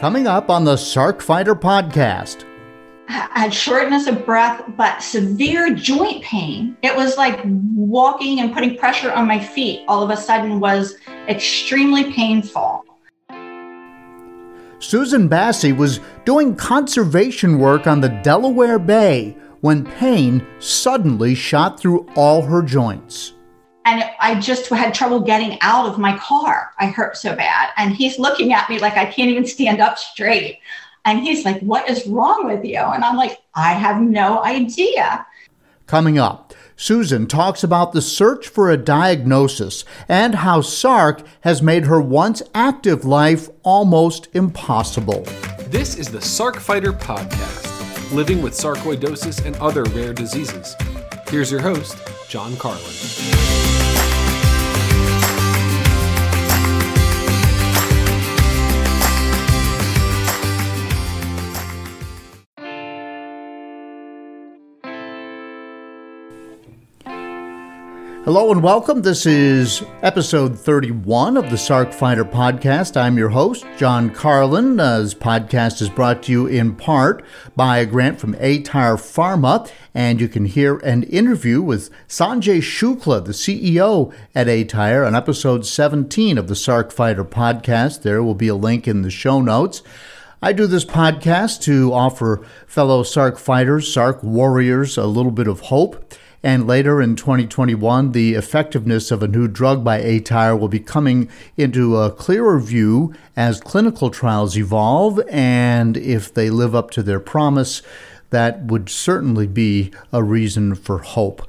Coming up on the Sarc Fighter podcast. I had shortness of breath, but severe joint pain. It was like walking and putting pressure on my feet all of a sudden was extremely painful. Susan Bassey was doing conservation work on the Delaware Bay when pain suddenly shot through all her joints and I just had trouble getting out of my car. I hurt so bad. And he's looking at me like I can't even stand up straight. And he's like, What is wrong with you? And I'm like, I have no idea. Coming up, Susan talks about the search for a diagnosis and how Sarc has made her once active life almost impossible. This is the Sarc Fighter Podcast, living with sarcoidosis and other rare diseases. Here's your host, John Carlin. Hello and welcome. This is episode 31 of the Sarc Fighter podcast. I'm your host, John Carlin. Uh, this podcast is brought to you in part by a grant from aTyr Pharma, and you can hear an interview with Sanjay Shukla, the CEO at aTyr, on episode 17 of the Sarc Fighter podcast. There will be a link in the show notes. I do this podcast to offer fellow Sark fighters, Sark warriors, a little bit of hope. And later in 2021, the effectiveness of a new drug by aTyr will be coming into a clearer view as clinical trials evolve and if they live up to their promise that would certainly be a reason for hope.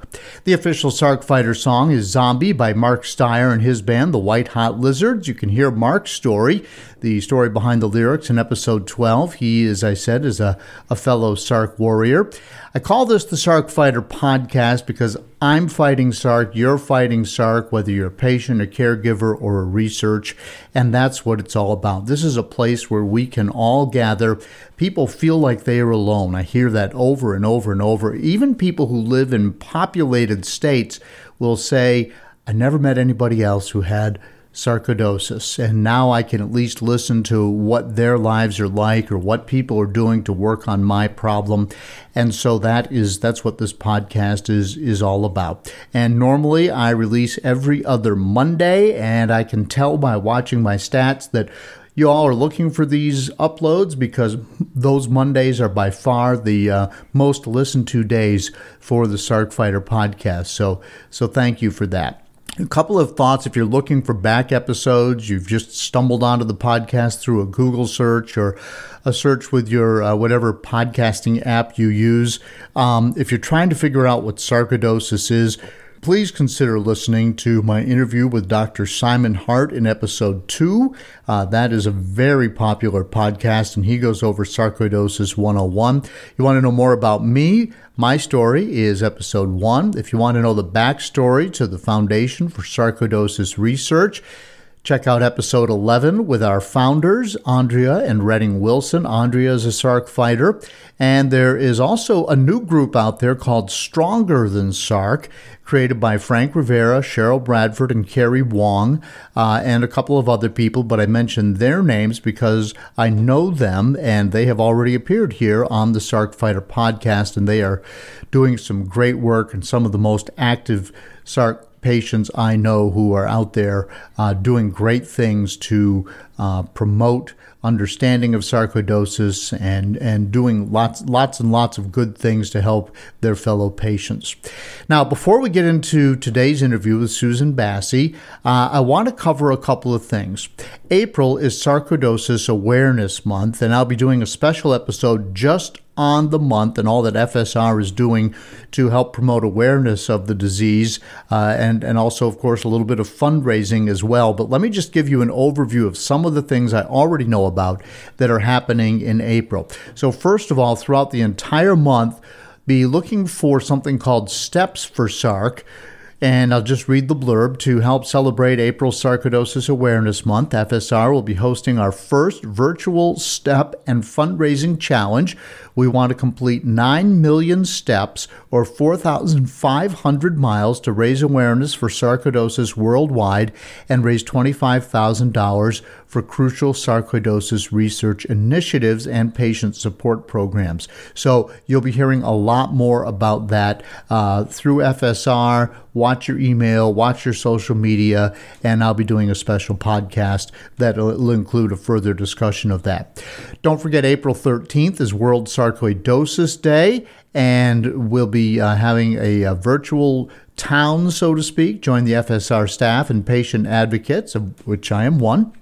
The official Sarc Fighter song is Zombie by Mark Steyer and his band, the White Hot Lizards. You can hear Mark's story, the story behind the lyrics in episode 12. He, as I said, is a, a fellow Sarc warrior. I call this the Sarc Fighter podcast because I'm fighting Sarc, you're fighting Sarc, whether you're a patient, a caregiver, or a research, and that's what it's all about. This is a place where we can all gather. People feel like they are alone. I hear that over and over and over. Even people who live in populated states will say, I never met anybody else who had sarcoidosis. And now I can at least listen to what their lives are like or what people are doing to work on my problem. And so that is that's what this podcast is is all about. And normally I release every other Monday and I can tell by watching my stats that you all are looking for these uploads because those Mondays are by far the uh, most listened to days for the Sarc Fighter podcast. So, so thank you for that. A couple of thoughts if you're looking for back episodes, you've just stumbled onto the podcast through a Google search or a search with your uh, whatever podcasting app you use. Um, if you're trying to figure out what sarcoidosis is, please consider listening to my interview with Dr. Simon Hart in episode two. Uh, that is a very popular podcast, and he goes over sarcoidosis 101. You want to know more about me? My story is episode one. If you want to know the backstory to the Foundation for Sarcoidosis Research, Check out episode 11 with our founders, Andrea and Redding Wilson. Andrea is a Sarc fighter. And there is also a new group out there called Stronger Than Sarc, created by Frank Rivera, Cheryl Bradford, and Carrie Wong, uh, and a couple of other people. But I mentioned their names because I know them and they have already appeared here on the Sarc Fighter podcast. And they are doing some great work and some of the most active Sarc patients I know who are out there uh, doing great things to uh, promote understanding of sarcoidosis and, and doing lots lots and lots of good things to help their fellow patients. Now, before we get into today's interview with Susan Bassey, uh, I want to cover a couple of things. April is Sarcoidosis Awareness Month, and I'll be doing a special episode just on the month and all that FSR is doing to help promote awareness of the disease uh, and, and also, of course, a little bit of fundraising as well. But let me just give you an overview of some of the things I already know about that are happening in April. So, first of all, throughout the entire month, be looking for something called Steps for Sarc And I'll just read the blurb. To help celebrate April Sarcoidosis Awareness Month, FSR will be hosting our first virtual step and fundraising challenge. We want to complete 9 million steps or 4,500 miles to raise awareness for sarcoidosis worldwide and raise $25,000 for crucial sarcoidosis research initiatives and patient support programs. So you'll be hearing a lot more about that uh, through FSR. Watch your email, watch your social media, and I'll be doing a special podcast that will include a further discussion of that. Don't forget, April 13th is World Sarcoidosis Day, and we'll be uh, having a, a virtual town, so to speak. Join the FSR staff and patient advocates, of which I am one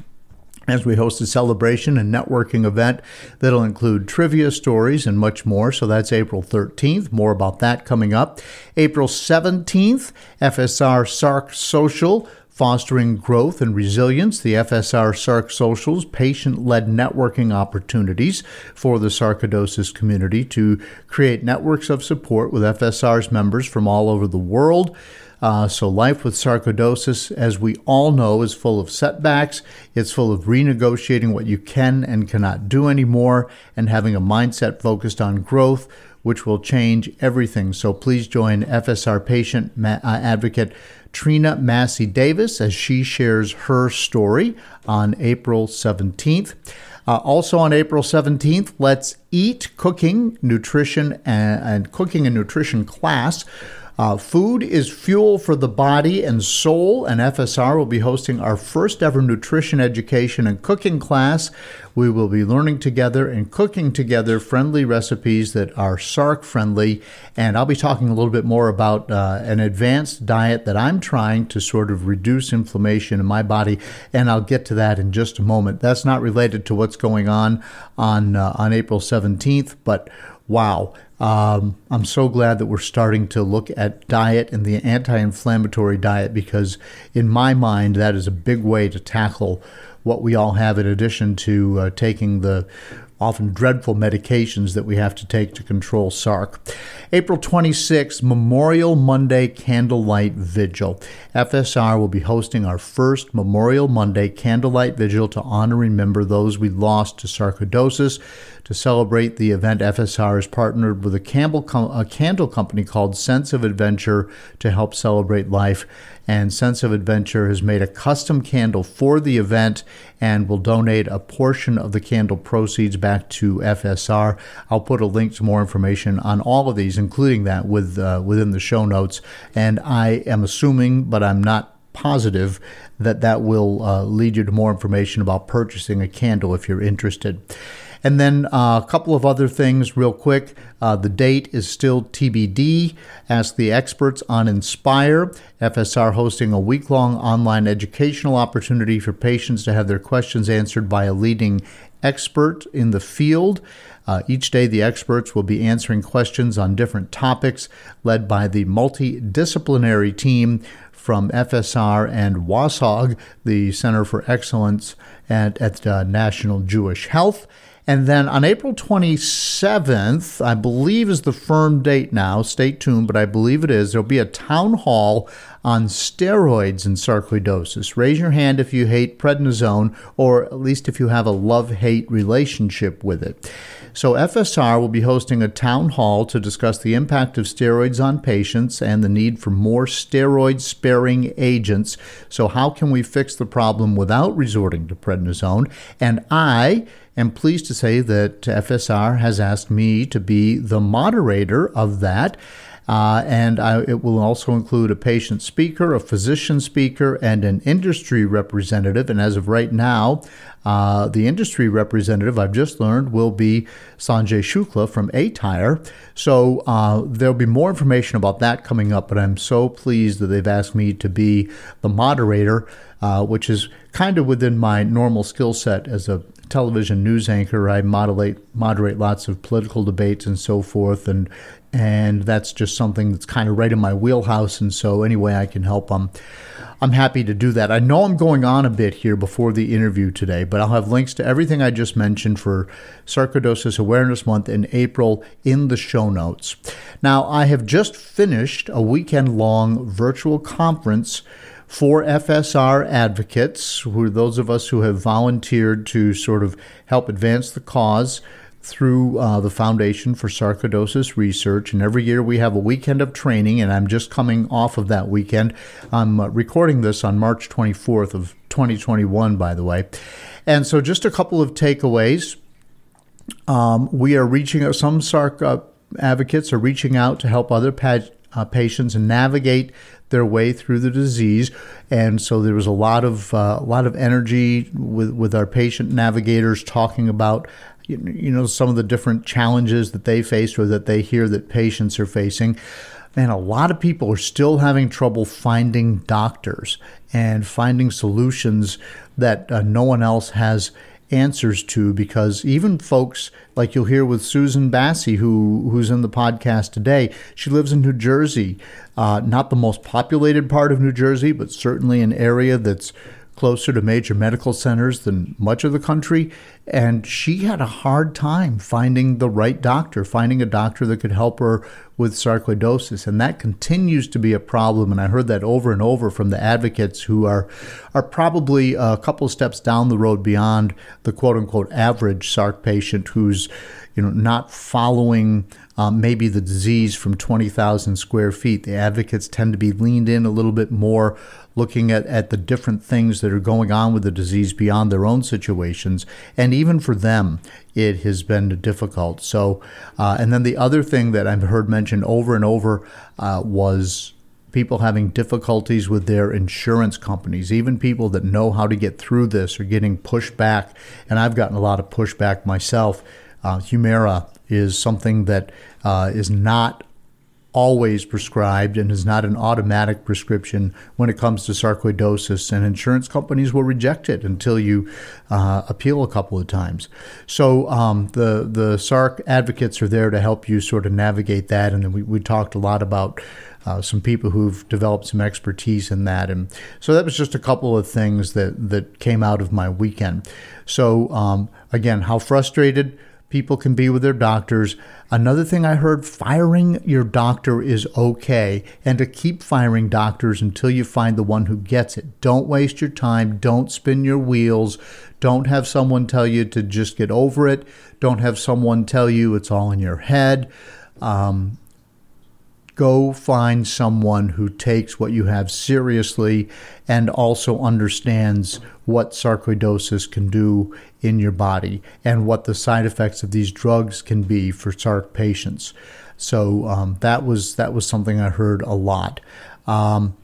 as we host a celebration and networking event that'll include trivia stories and much more. So that's April 13th. More about that coming up. April 17th, FSR SARC Social. Fostering growth and resilience, the FSR SARC Socials patient led networking opportunities for the sarcoidosis community to create networks of support with FSR's members from all over the world. Uh, so, life with sarcoidosis, as we all know, is full of setbacks. It's full of renegotiating what you can and cannot do anymore and having a mindset focused on growth, which will change everything. So, please join FSR patient ma- uh, advocate Trina Massey Davis as she shares her story on April 17th. Uh, also on April 17th, let's eat cooking, nutrition, and, and cooking and nutrition class uh, food is fuel for the body and soul, and FSR will be hosting our first ever nutrition education and cooking class. We will be learning together and cooking together friendly recipes that are SARC friendly. And I'll be talking a little bit more about uh, an advanced diet that I'm trying to sort of reduce inflammation in my body. And I'll get to that in just a moment. That's not related to what's going on on, uh, on April 17th, but wow. Um, I'm so glad that we're starting to look at diet and the anti inflammatory diet because, in my mind, that is a big way to tackle what we all have in addition to uh, taking the often dreadful medications that we have to take to control SARC. April 26th, Memorial Monday Candlelight Vigil. FSR will be hosting our first Memorial Monday Candlelight Vigil to honor and remember those we lost to sarcoidosis. To celebrate the event, FSR has partnered with a, Campbell, a candle company called Sense of Adventure to help celebrate life. And Sense of Adventure has made a custom candle for the event and will donate a portion of the candle proceeds back to FSR. I'll put a link to more information on all of these, including that with uh, within the show notes. And I am assuming, but I'm not positive that that will uh, lead you to more information about purchasing a candle if you're interested. And then uh, a couple of other things, real quick. Uh, the date is still TBD. Ask the experts on Inspire. FSR hosting a week long online educational opportunity for patients to have their questions answered by a leading expert in the field. Uh, each day, the experts will be answering questions on different topics, led by the multidisciplinary team from FSR and WASOG, the Center for Excellence at, at uh, National Jewish Health. And then on April 27th, I believe is the firm date now, stay tuned, but I believe it is, there'll be a town hall on steroids and sarcoidosis. Raise your hand if you hate prednisone, or at least if you have a love hate relationship with it. So, FSR will be hosting a town hall to discuss the impact of steroids on patients and the need for more steroid sparing agents. So, how can we fix the problem without resorting to prednisone? And I am pleased to say that FSR has asked me to be the moderator of that. Uh, and I, it will also include a patient speaker, a physician speaker, and an industry representative. And as of right now, uh, the industry representative I've just learned will be Sanjay Shukla from aTyr. So uh, there'll be more information about that coming up, but I'm so pleased that they've asked me to be the moderator, uh, which is kind of within my normal skill set as a television news anchor. I moderate moderate lots of political debates and so forth, and and that's just something that's kind of right in my wheelhouse. And so, anyway, I can help them. I'm happy to do that. I know I'm going on a bit here before the interview today, but I'll have links to everything I just mentioned for Sarcoidosis Awareness Month in April in the show notes. Now, I have just finished a weekend long virtual conference for FSR advocates, who are those of us who have volunteered to sort of help advance the cause through uh, the Foundation for Sarcoidosis Research. And every year we have a weekend of training, and I'm just coming off of that weekend. I'm uh, recording this on March 24th of 2021, by the way. And so, just a couple of takeaways. Um, we are reaching out, some SARC uh, advocates are reaching out to help other pa- uh, patients navigate their way through the disease, and so there was a lot of uh, a lot of energy with with our patient navigators talking about you know some of the different challenges that they face or that they hear that patients are facing. And a lot of people are still having trouble finding doctors and finding solutions that uh, no one else has answers to because even folks like you'll hear with Susan Bassey, who who's in the podcast today, she lives in New Jersey, uh, not the most populated part of New Jersey, but certainly an area that's closer to major medical centers than much of the country. And she had a hard time finding the right doctor, finding a doctor that could help her with sarcoidosis. And that continues to be a problem. And I heard that over and over from the advocates who are, are probably a couple steps down the road beyond the quote unquote average SARC patient who's you know, not following um, maybe the disease from 20,000 square feet. The advocates tend to be leaned in a little bit more, looking at, at the different things that are going on with the disease beyond their own situations. And even for them, it has been difficult. So, uh, and then the other thing that I've heard mentioned over and over uh, was people having difficulties with their insurance companies, even people that know how to get through this are getting pushed back. And I've gotten a lot of pushback myself. Uh, is something that uh, is not always prescribed and is not an automatic prescription when it comes to sarcoidosis, and insurance companies will reject it until you uh, appeal a couple of times. So um, the the SARC advocates are there to help you sort of navigate that, and we, we talked a lot about. Uh, some people who've developed some expertise in that, and so that was just a couple of things that that came out of my weekend. So um, again, how frustrated people can be with their doctors. Another thing I heard firing your doctor is okay, and to keep firing doctors until you find the one who gets it. Don't waste your time. Don't spin your wheels. Don't have someone tell you to just get over it. Don't have someone tell you it's all in your head. Um, go find someone who takes what you have seriously and also understands what sarcoidosis can do in your body and what the side effects of these drugs can be for SARC patients. So um, that was that was something I heard a lot. Um,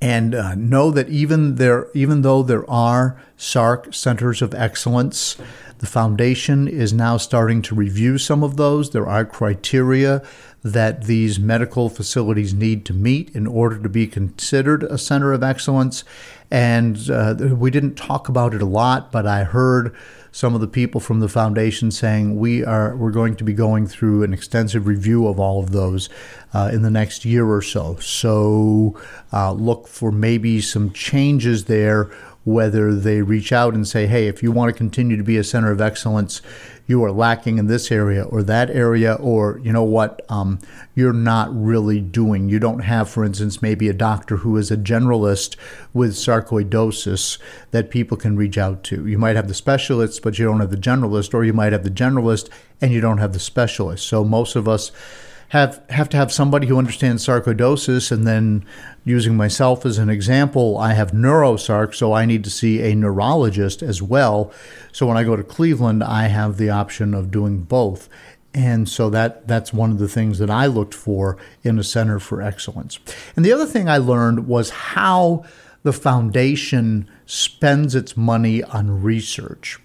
and uh, know that even there, even though there are SARC centers of excellence, the foundation is now starting to review some of those. There are criteria that these medical facilities need to meet in order to be considered a center of excellence. And uh, we didn't talk about it a lot, but I heard some of the people from the foundation saying we are we're going to be going through an extensive review of all of those uh, in the next year or so. So uh, look for maybe some changes there whether they reach out and say, hey, if you want to continue to be a center of excellence, you are lacking in this area or that area, or you know what, um, you're not really doing. You don't have, for instance, maybe a doctor who is a generalist with sarcoidosis that people can reach out to. You might have the specialists, but you don't have the generalist, or you might have the generalist and you don't have the specialist. So most of us have have to have somebody who understands sarcoidosis and then using myself as an example i have neurosarc so i need to see a neurologist as well. So when i go to cleveland i have the option of doing both. And so that that's one of the things that i looked for in a center for excellence. And the other thing i learned was how the foundation spends its money on research.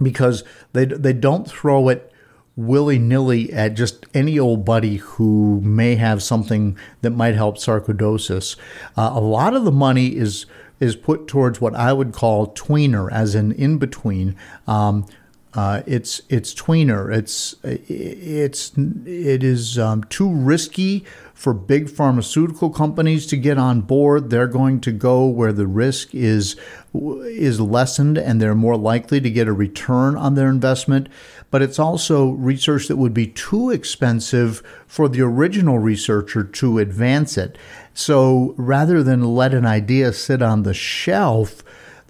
Because they, they don't throw it willy nilly at just any old buddy who may have something that might help sarcoidosis. Uh, a lot of the money is is put towards what I would call tweener, as an in between. Um, Uh, it's it's tweener. It's it's it is um, too risky for big pharmaceutical companies to get on board. They're going to go where the risk is is lessened, and they're more likely to get a return on their investment. But it's also research that would be too expensive for the original researcher to advance it. So rather than let an idea sit on the shelf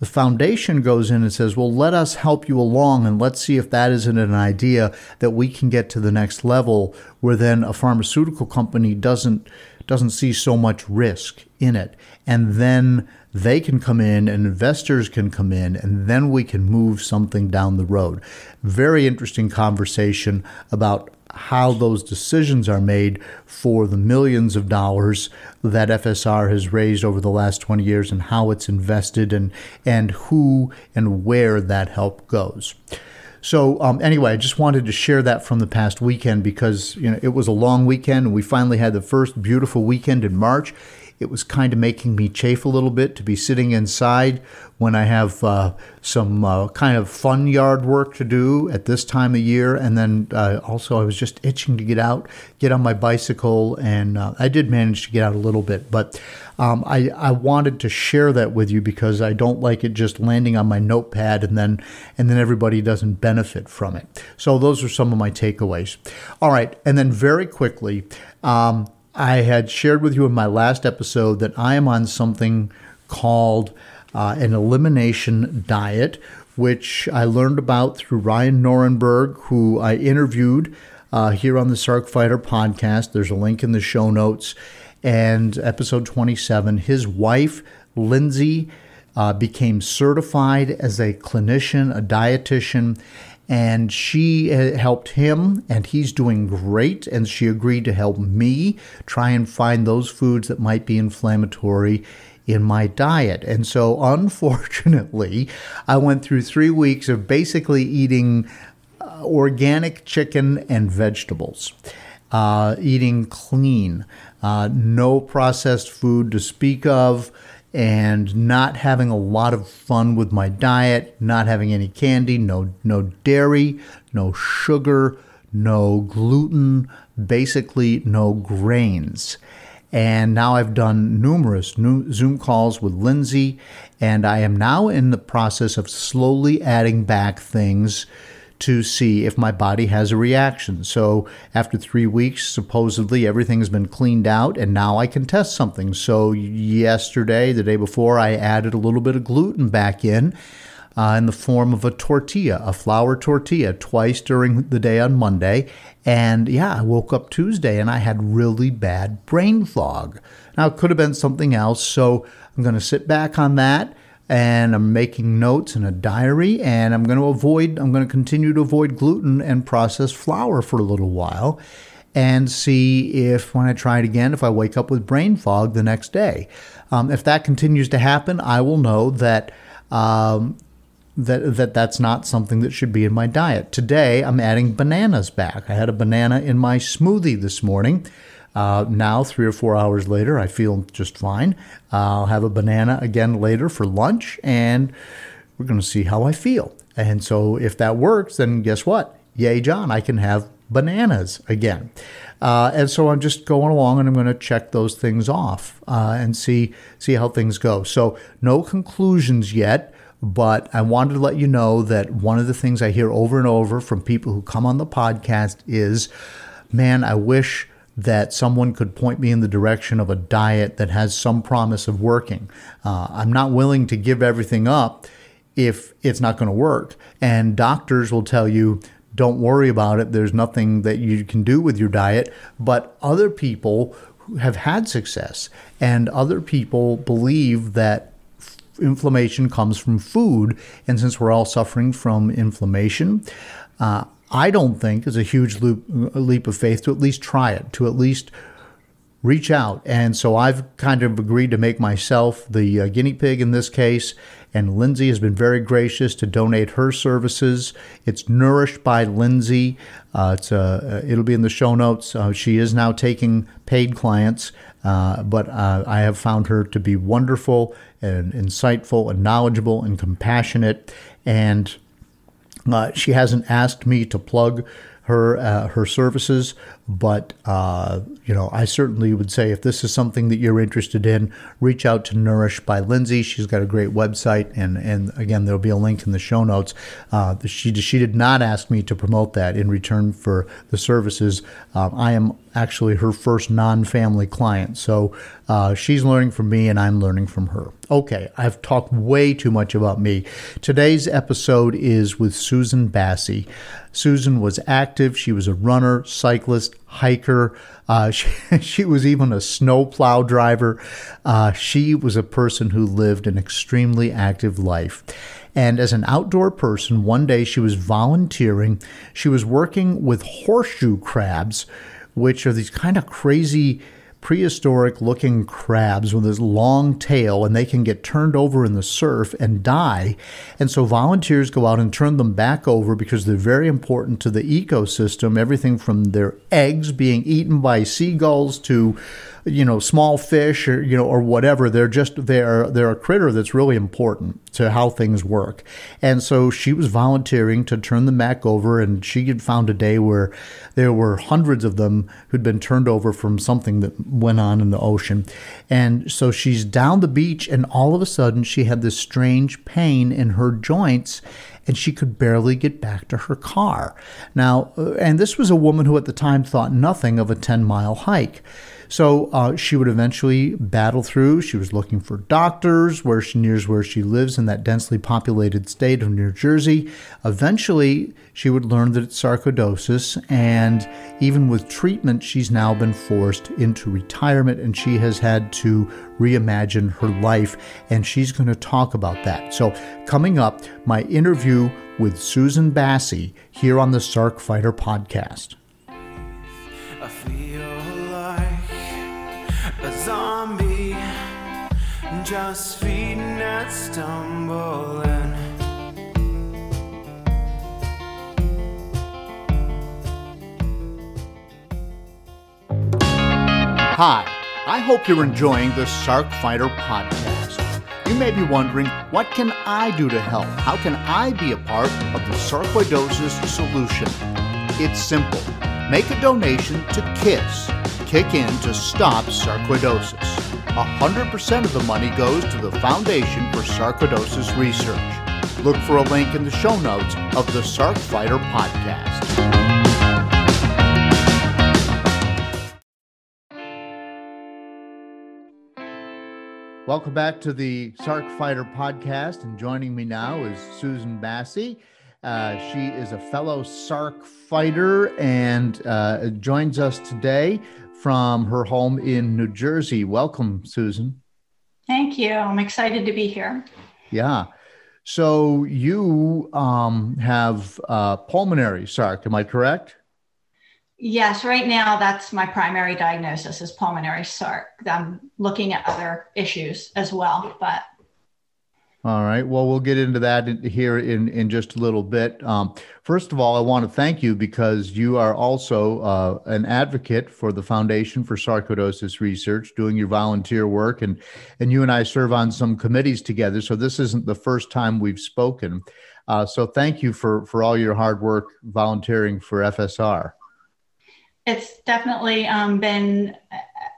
the foundation goes in and says, Well, let us help you along and let's see if that isn't an idea that we can get to the next level where then a pharmaceutical company doesn't doesn't see so much risk in it. And then they can come in and investors can come in and then we can move something down the road. Very interesting conversation about how those decisions are made for the millions of dollars that FSR has raised over the last 20 years and how it's invested and, and who and where that help goes. So um, anyway, I just wanted to share that from the past weekend because you know it was a long weekend and we finally had the first beautiful weekend in March. It was kind of making me chafe a little bit to be sitting inside when I have uh, some uh, kind of fun yard work to do at this time of year. And then uh, also, I was just itching to get out, get on my bicycle, and uh, I did manage to get out a little bit. But um, I, I wanted to share that with you because I don't like it just landing on my notepad and then and then everybody doesn't benefit from it. So those are some of my takeaways. All right, and then very quickly. Um, I had shared with you in my last episode that I am on something called uh, an elimination diet, which I learned about through Ryan Norenberg, who I interviewed uh, here on the Sarc Fighter podcast. There's a link in the show notes. And episode 27, his wife, Lindsay, uh, became certified as a clinician, a dietitian, and she helped him and he's doing great. And she agreed to help me try and find those foods that might be inflammatory in my diet. And so unfortunately i went through three weeks of basically eating uh, organic chicken and vegetables uh, eating clean uh, no processed food to speak of and not having a lot of fun with my diet, not having any candy, no no dairy, no sugar, no gluten, basically no grains. And now I've done numerous Zoom calls with Lindsay, and I am now in the process of slowly adding back things to see if my body has a reaction. So after three weeks, supposedly everything's been cleaned out, and now I can test something. So yesterday, the day before, I added a little bit of gluten back in. Uh, in the form of a tortilla, a flour tortilla, twice during the day on Monday. And yeah, I woke up Tuesday and I had really bad brain fog. Now, it could have been something else. So I'm going to sit back on that and I'm making notes in a diary and I'm going to avoid I'm going to continue to avoid gluten and processed flour for a little while and see if when I try it again if I wake up with brain fog the next day. Um, if that continues to happen, I will know that um, that that that's not something that should be in my diet. Today, I'm adding bananas back. I had a banana in my smoothie this morning. Uh, now, three or four hours later, I feel just fine. I'll have a banana again later for lunch, and we're going to see how I feel. And so, if that works, then guess what? Yay, John, I can have bananas again. Uh, and so I'm just going along and I'm going to check those things off uh, and see see how things go. So no conclusions yet, but I wanted to let you know that one of the things I hear over and over from people who come on the podcast is, man, I wish that someone could point me in the direction of a diet that has some promise of working. Uh, I'm not willing to give everything up if it's not going to work. And doctors will tell you, don't worry about it. There's nothing that you can do with your diet. But other people have had success, and other people believe that inflammation comes from food. And since we're all suffering from inflammation, uh, I don't think is a huge leap, leap of faith to at least try it, to at least reach out. And so I've kind of agreed to make myself the uh, guinea pig in this case. And Lindsay has been very gracious to donate her services. It's nourished by Lindsay. Uh, it's uh, it'll be in the show notes. Uh, she is now taking paid clients, uh, but uh, I have found her to be wonderful and insightful and knowledgeable and compassionate. And Uh, she hasn't asked me to plug her uh, her services, but uh, you know, I certainly would say if this is something that you're interested in, reach out to Nourish by Lindsay. She's got a great website, and and again, there'll be a link in the show notes. Uh, she she did not ask me to promote that in return for the services. Uh, I am actually her first non-family client, so uh, she's learning from me, and I'm learning from her. Okay, I've talked way too much about me. Today's episode is with Susan Bassey. Susan was active. She was a runner, cyclist, hiker. Uh, she, she, was even a snowplow driver. Uh, she was a person who lived an extremely active life. And as an outdoor person, one day she was volunteering. She was working with horseshoe crabs, which are these kind of crazy prehistoric looking crabs with this long tail and they can get turned over in the surf and die. And so volunteers go out and turn them back over because they're very important to the ecosystem, everything from their eggs being eaten by seagulls to you know small fish or you know or whatever they're just they're they're a critter that's really important to how things work and so she was volunteering to turn them back over and she had found a day where there were hundreds of them who'd been turned over from something that went on in the ocean and so she's down the beach and all of a sudden she had this strange pain in her joints and she could barely get back to her car. Now, uh, and this was a woman who at the time thought nothing of a 10 mile hike. So uh, she would eventually battle through. She was looking for doctors where she nears where she lives in that densely populated state of New Jersey. Eventually, she would learn that it's sarcoidosis, and even with treatment, she's now been forced into retirement, and she has had to reimagine her life, and she's going to talk about that. So, coming up, my interview with Susan Bassey here on the Sarc Fighter podcast. Just feeding and stumbling. Hi, I hope you're enjoying the Sarc Fighter podcast. You may be wondering, what can I do to help? How can I be a part of the sarcoidosis solution? It's simple. Make a donation to KISS, Kick In to Stop Sarcoidosis. 100% of the money goes to the Foundation for Sarcoidosis Research. Look for a link in the show notes of the Sarc Fighter podcast. Welcome back to the Sarc Fighter podcast, and joining me now is Susan Bassey. Uh, she is a fellow Sarc fighter and uh, joins us today from her home in New Jersey. Welcome, Susan. Thank you. I'm excited to be here. Yeah. So you um, have uh, pulmonary sarc, am I correct? Yes, right now that's my primary diagnosis is pulmonary sarc. I'm looking at other issues as well, but all right. Well, we'll get into that here in, in just a little bit. Um, first of all, I want to thank you because you are also uh, an advocate for the Foundation for Sarcoidosis Research, doing your volunteer work, and and you and I serve on some committees together. So this isn't the first time we've spoken. Uh, so thank you for for all your hard work volunteering for FSR. It's definitely um, been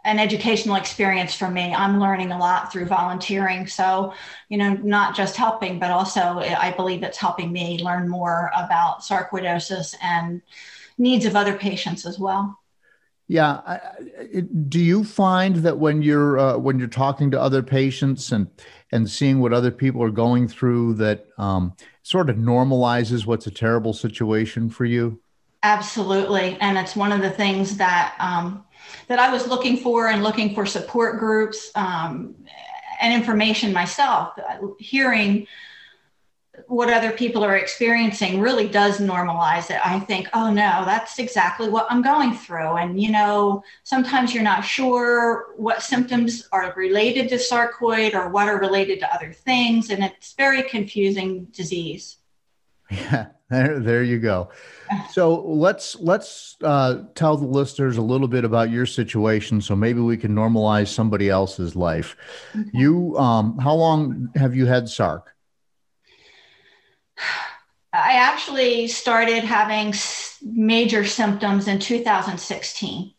an educational experience for me. I'm learning a lot through volunteering. So, you know, not just helping, but also I believe it's helping me learn more about sarcoidosis and needs of other patients as well. Yeah. do you find that when you're uh, when you're talking to other patients and and seeing what other people are going through, that um, sort of normalizes what's a terrible situation for you? Absolutely, and it's one of the things that um, that I was looking for and looking for support groups um, and information myself. Hearing what other people are experiencing really does normalize it. I think, oh no, that's exactly what I'm going through. And, you know, sometimes you're not sure what symptoms are related to sarcoid or what are related to other things. And it's very confusing disease. Yeah, there, there you go. So let's let's uh, tell the listeners a little bit about your situation, so maybe we can normalize somebody else's life. Okay. You, um, how long have you had SARC? I actually started having major symptoms in 2016.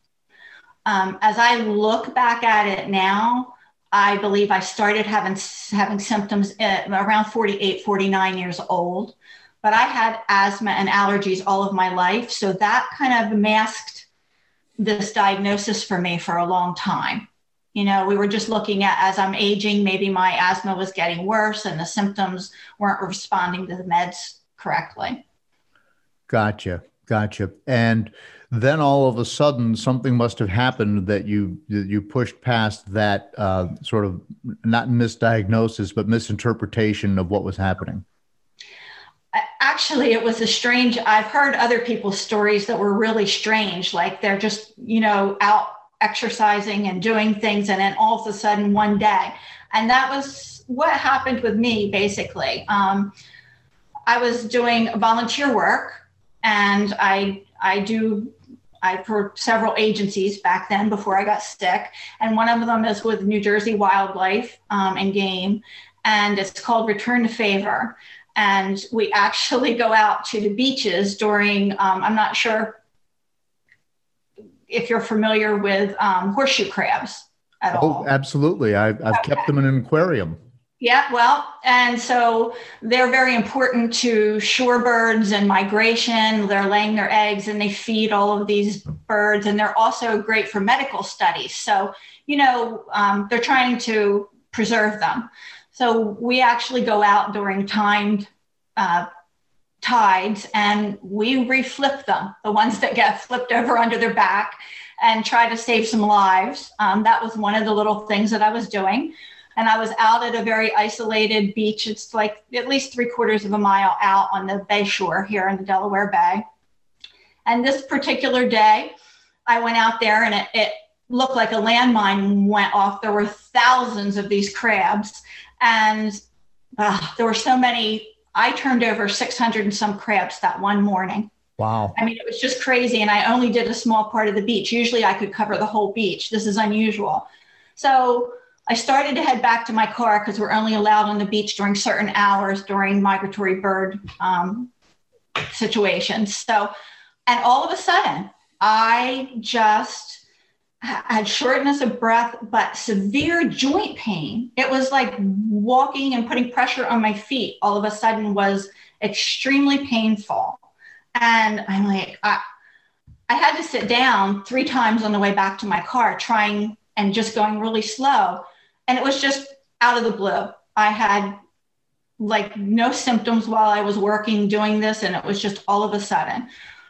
Um, as I look back at it now, I believe I started having having symptoms around 48, 49 years old. But I had asthma and allergies all of my life, so that kind of masked this diagnosis for me for a long time. You know, we were just looking at as I'm aging, maybe my asthma was getting worse and the symptoms weren't responding to the meds correctly. Gotcha. Gotcha. And then all of a sudden, something must have happened that you that you pushed past that uh, sort of not misdiagnosis, but misinterpretation of what was happening. Actually, it was a strange. I've heard other people's stories that were really strange. Like they're just you know out exercising and doing things, and then all of a sudden one day, and that was what happened with me basically. Um, I was doing volunteer work and I I do I for several agencies back then before I got sick, and one of them is with New Jersey Wildlife um, and Game, and it's called Return the Favor. And we actually go out to the beaches during. Um, I'm not sure if you're familiar with um, horseshoe crabs at all. oh, all. absolutely. I've, I've okay. kept them in an aquarium. Yeah, well, and so they're very important to shorebirds and migration. They're laying their eggs and they feed all of these birds, and they're also great for medical studies. So, you know, um, they're trying to preserve them. So we actually go out during timed uh, tides and we reflip them, the ones that get flipped over under their back, and try to save some lives. Um, that was one of the little things that I was doing and I was out at a very isolated beach. It's like at least three quarters of a mile out on the bay shore here in the Delaware Bay. And this particular day, I went out there and it, it looked like a landmine went off. There were thousands of these crabs, and uh, there were so many. I turned over 600 and some crabs that one morning. Wow. I mean, it was just crazy. And I only did a small part of the beach. Usually I could cover the whole beach. This is unusual. So I started to head back to my car because we're only allowed on the beach during certain hours during migratory bird um, situations. So, and all of a sudden, I just had shortness of breath, but severe joint pain. It was like walking and putting pressure on my feet all of a sudden was extremely painful. And I'm like, I, I had to sit down three times on the way back to my car, trying and just going really slow and it was just out of the blue. I had like no symptoms while I was working doing this, and it was just all of a sudden.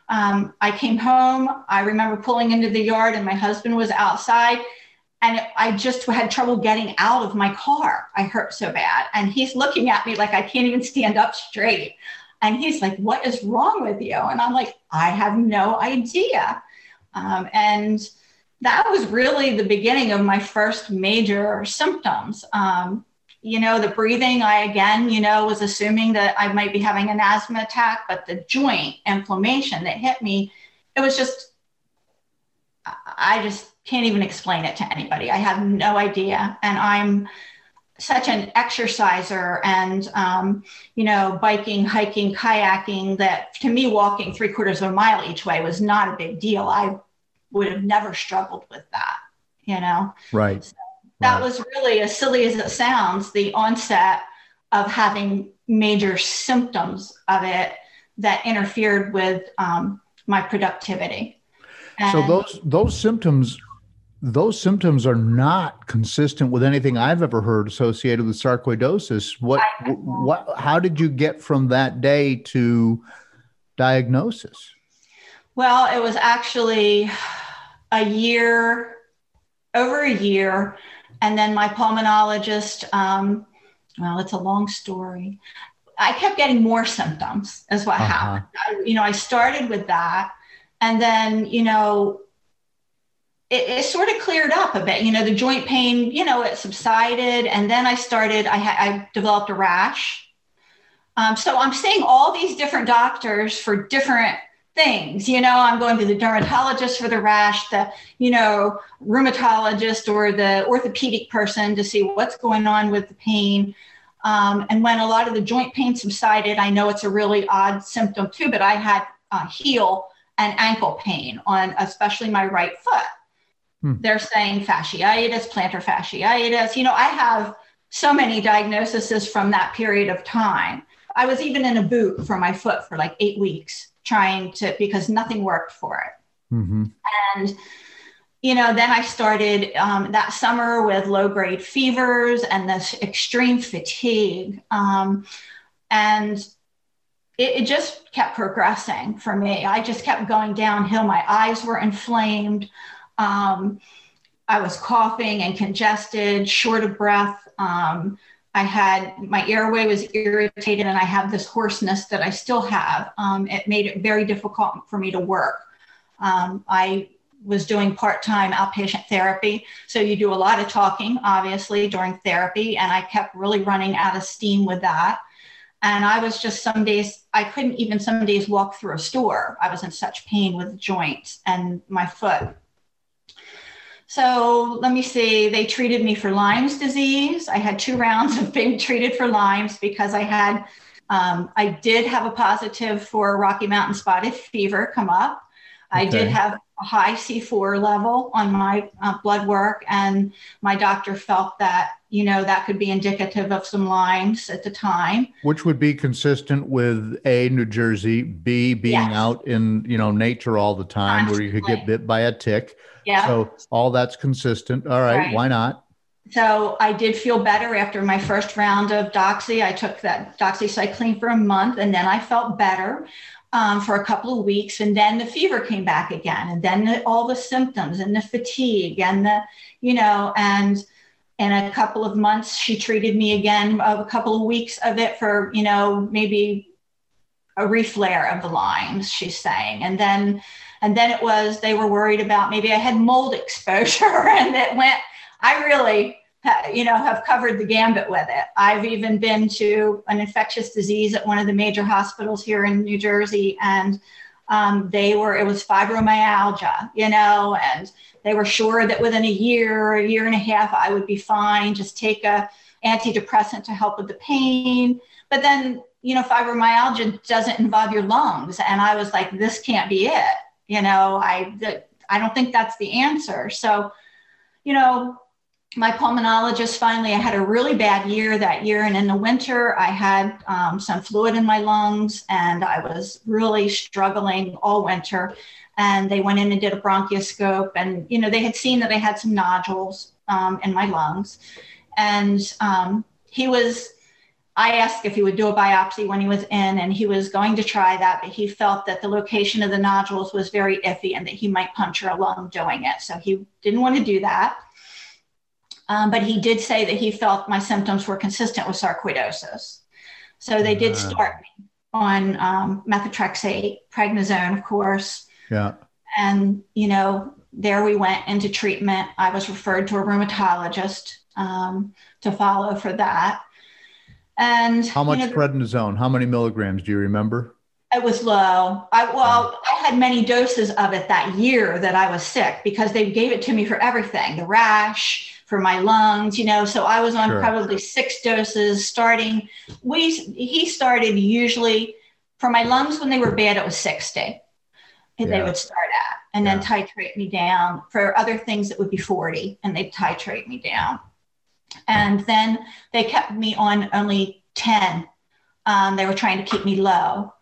Um, I came home. I remember pulling into the yard, and my husband was outside, and I just had trouble getting out of my car. I hurt so bad, and he's looking at me like I can't even stand up straight. And he's like, "What is wrong with you?" And I'm like, "I have no idea." Um, and that was really the beginning of my first major symptoms. Um, you know, the breathing, I again, you know, was assuming that I might be having an asthma attack, but the joint inflammation that hit me, it was just, I just can't even explain it to anybody. I have no idea. And I'm such an exerciser and, um, you know, biking, hiking, kayaking that to me, walking three quarters of a mile each way was not a big deal. I would have never struggled with that, you know? Right. So that was really, as silly as it sounds, the onset of having major symptoms of it that interfered with um, my productivity. And so those those symptoms those symptoms are not consistent with anything I've ever heard associated with sarcoidosis. What what how did you get from that day to diagnosis? Well, it was actually a year, over a year. And then my pulmonologist, um, well, it's a long story. I kept getting more symptoms, is what uh-huh. happened. I, you know, I started with that. And then, you know, it, it, sort of cleared up a bit. You know, the joint pain, you know, it subsided. And then I started, I, ha- I developed a rash. Um, so I'm seeing all these different doctors for different things. You know, I'm going to the dermatologist for the rash, the, you know, rheumatologist or the orthopedic person to see what's going on with the pain. Um, and when a lot of the joint pain subsided, I know it's a really odd symptom too, but I had uh, heel and ankle pain on especially my right foot. Hmm. They're saying fasciitis, plantar fasciitis. You know, I have so many diagnoses from that period of time. I was even in a boot for my foot for like eight weeks trying to, because nothing worked for it. Mm-hmm. And, you know, then I started um, that summer with low grade fevers and this extreme fatigue. Um, and it, it, just kept progressing for me. I just kept going downhill. My eyes were inflamed. Um, I was coughing and congested, short of breath. Um, I had my airway was irritated, and I have this hoarseness that I still have. Um, it made it very difficult for me to work. Um, I was doing part time outpatient therapy. So you do a lot of talking, obviously, during therapy. And I kept really running out of steam with that. And I was just some days, I couldn't even some days walk through a store. I was in such pain with joints and my foot. So let me see, they treated me for Lyme's disease. I had two rounds of being treated for Lyme's because I had, um, I did have a positive for Rocky Mountain spotted fever come up. I did have high C4 level on my uh, blood work, and my doctor felt that you know that could be indicative of some Lyme's at the time. Which would be consistent with a New Jersey, B being yes. out in you know nature all the time, Constantly. where you could get bit by a tick. Yeah. So all that's consistent. All right, right. why not? So I did feel better after my first round of doxy. I took that doxycycline for a month, and then I felt better um, for a couple of weeks, and then the fever came back again, and then the, all the symptoms and the fatigue and the, you know, and in a couple of months she treated me again. Of a couple of weeks of it for you know maybe a reflare of the Lyme's. She's saying, and then and then it was they were worried about maybe I had mold exposure, and it went. I really you know, have covered the gambit with it. I've even been to an infectious disease at one of the major hospitals here in New Jersey, and um, they were, it was fibromyalgia, you know, and they were sure that within a year a year and a half, I would be fine. Just take a antidepressant to help with the pain. But then, you know, fibromyalgia doesn't involve your lungs. And I was like, this can't be it. You know, I, I don't think that's the answer. So, you know, my pulmonologist finally i had a really bad year that year and in the winter i had um, some fluid in my lungs and i was really struggling all winter. And they went in and did a bronchoscope and you know they had seen that i had some nodules um, in my lungs. And um, he was i asked if he would do a biopsy when he was in and he was going to try that but he felt that the location of the nodules was very iffy and that he might puncture a lung doing it. So he didn't want to do that um, but he did say that he felt my symptoms were consistent with sarcoidosis. So they did start me on um, methotrexate, prednisone, of course. Yeah. And, you know, there we went into treatment. I was referred to a rheumatologist um, to follow for that. And how much you know, prednisone? How many milligrams? Do you remember? It was low. I well, I had many doses of it that year that I was sick because they gave it to me for everything, the rash, for my lungs, you know. So I was on sure. probably six doses starting. We he started usually for my lungs when they were bad, it was 60. Yeah. They would start at and yeah. then titrate me down. For other things, it would be 40 and they'd titrate me down. And then they kept me on only 10. Um, they were trying to keep me low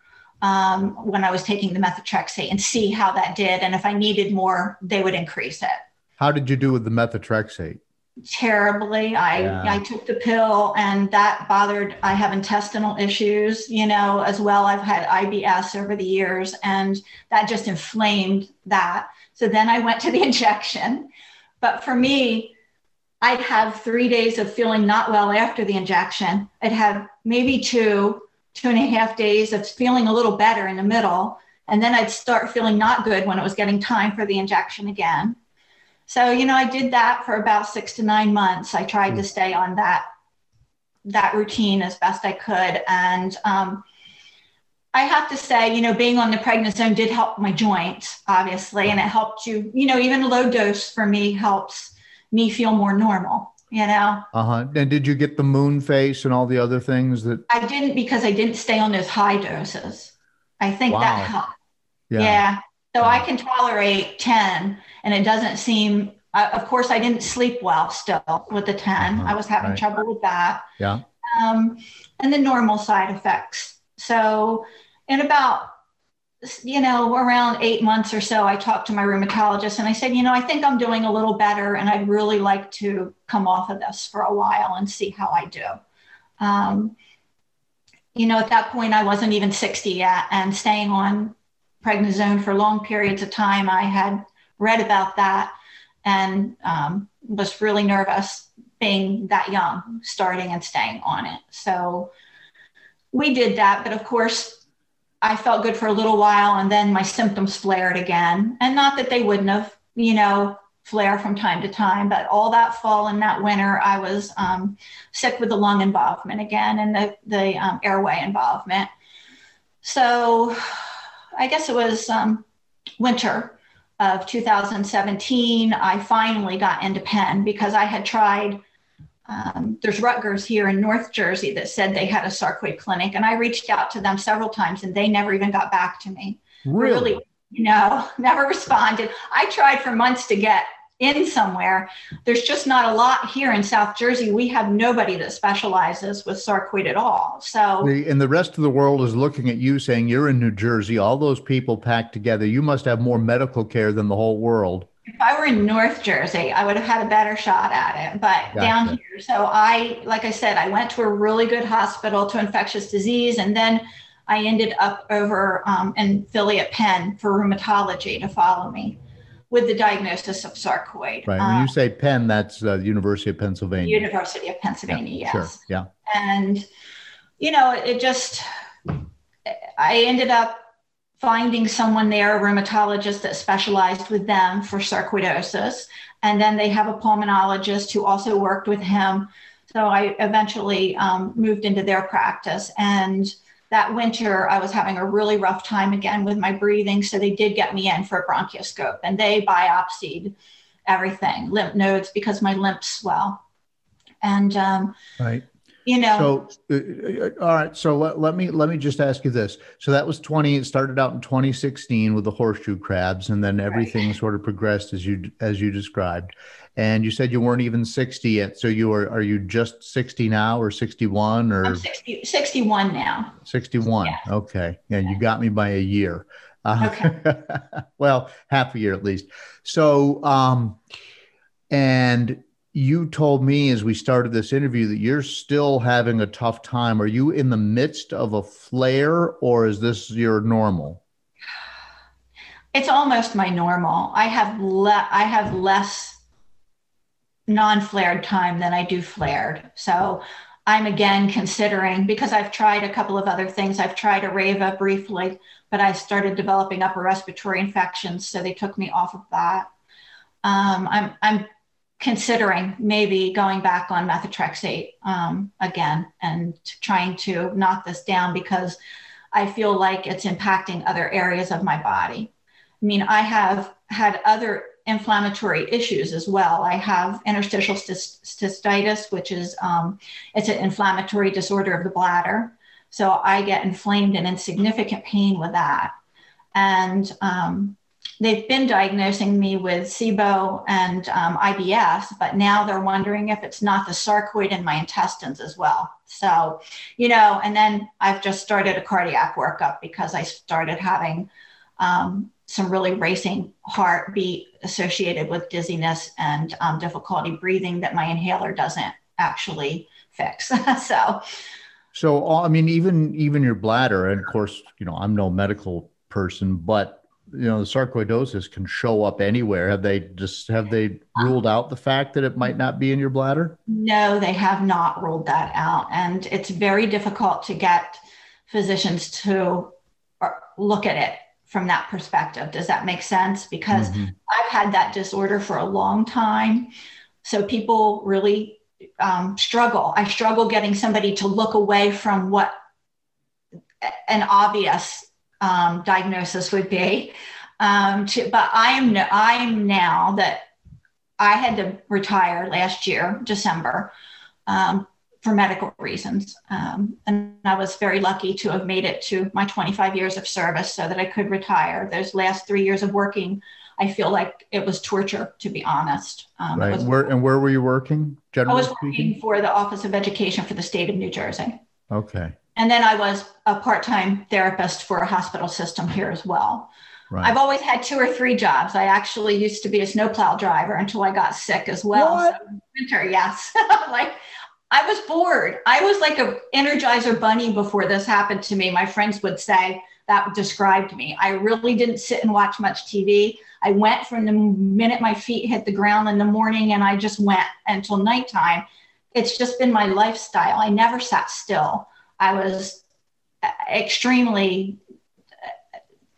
um, when I was taking the methotrexate and see how that did. And if I needed more, they would increase it. How did you do with the methotrexate? Terribly. I yeah. I took the pill and that bothered I have intestinal issues, you know, as well. I've had IBS over the years and that just inflamed that. So then I went to the injection. But for me, I'd have three days of feeling not well after the injection. I'd have maybe two, two and a half days of feeling a little better in the middle. And then I'd start feeling not good when it was getting time for the injection again. So, you know, I did that for about six to nine months. I tried mm. to hmm. stay on that that routine as best I could. And um, I have to say, you know, being on the prednisone did help my joints, obviously, and it helped you, you know, even a low dose for me helps me feel more normal. you know. Uh huh. And did you get the moon face and all the other things that? I didn't because I didn't stay on those high doses. I think Wow. that helped. Yeah. So Yeah. I can tolerate 10 and it doesn't seem, uh, of course, I didn't sleep well still with the 10. Uh-huh. I was having Right. trouble with that. Yeah. Um, and the normal side effects. So, in about, you know, around eight months or so, I talked to my rheumatologist and I said, you know, I think I'm doing a little better and I'd really like to come off of this for a while and see how I do. Um, you know, at that point, I wasn't even 60 yet, and staying on prednisone for long periods of time, I had read about that and um, was really nervous being that young, starting and staying on it. So we did that, but of course, I felt good for a little while, and then my symptoms flared again. And not that they wouldn't have, you know, flare from time to time, but all that fall and that winter, I was um, sick with the lung involvement again and the, the um, airway involvement. So I guess it was um, winter of 2017. I finally got into Penn because I had tried. Um, there's Rutgers here in North Jersey that said they had a sarcoid clinic, and I reached out to them several times, and they never even got back to me Really? you know, never responded. I tried for months to get in somewhere. There's just not a lot here in South Jersey. We have nobody that specializes with sarcoid at all. So, The, and the rest of the world is looking at you saying you're in New Jersey, all those people packed together. You must have more medical care than the whole world. if I were in North Jersey, I would have had a better shot at it. But Gotcha. down here, so I, like I said, I went to a really good hospital to infectious disease, and then I ended up over um, in Philly at Penn for rheumatology to follow me with the diagnosis of sarcoid. Right. Um, when you say Penn, that's uh, University of Pennsylvania. University of Pennsylvania, yes. Sure. Yeah. And, you know, it just, I ended up finding someone there, a rheumatologist that specialized with them for sarcoidosis. And then they have a pulmonologist who also worked with him. So I eventually um, moved into their practice. And that winter, I was having a really rough time again with my breathing. So they did get me in for a bronchoscope and they biopsied everything, lymph nodes, because my lymphs swell. And, um, Right. you know, So, uh, uh, all right. So let, let me let me just ask you this. So that was twenty. It started out in 2016 with the horseshoe crabs, and then everything sort of progressed as you as you described. And you said you weren't even 60 yet. So you are are you just 60 now, or 61, or I'm 60, 61 now. 61? Yeah. Okay. Yeah, you got me by a year. Uh, well, half a year at least. So, um, and you told me as we started this interview that you're still having a tough time. Are you in the midst of a flare or is this your normal? It's almost my normal. I have le- I have less non-flared time than I do flared. So I'm again considering because I've tried a couple of other things. I've tried a Arava briefly, but I started developing upper respiratory infections, so they took me off of that. Um, I'm I'm considering maybe going back on methotrexate um, again and trying to knock this down because I feel like it's impacting other areas of my body. I mean, I have had other inflammatory issues as well. I have interstitial cyst- cystitis, which is um, it's an inflammatory disorder of the bladder. So I get inflamed and in significant pain with that. And um, they've been diagnosing me with SIBO and um, IBS, but now they're wondering if it's not the sarcoid in my intestines as well. So, you know, and then I've just started a cardiac workup because I started having um, some really racing heartbeat associated with dizziness and um, difficulty breathing that my inhaler doesn't actually fix. so, So, I mean, even even your bladder, and of course, you know, I'm no medical person, but you know, the sarcoidosis can show up anywhere. Have they just have they ruled out the fact that it might not be in your bladder? No, they have not ruled that out. And it's very difficult to get physicians to uh, look at it from that perspective. Does that make sense? Because Mhm. I've had that disorder for a long time. So people really um, struggle. I struggle getting somebody to look away from what an obvious um, diagnosis would be. Um, to, but I am I am now that I had to retire last year, December, um, for medical reasons. Um, and I was very lucky to have made it to my 25 years of service so that I could retire. Those last three years of working, I feel like it was torture, to be honest. Um, right. Was, where, and where were you working? Generally I was working speaking? for the Office of Education for the state of New Jersey. Okay. And then I was a part time therapist for a hospital system here as well. Right. I've always had two or three jobs. I actually used to be a snowplow driver until I got sick as well. What? So winter, yes. like I was bored. I was like a energizer bunny before this happened to me. My friends would say that described me. I really didn't sit and watch much TV. I went from the minute my feet hit the ground in the morning and I just went until nighttime. It's just been my lifestyle. I never sat still. I was extremely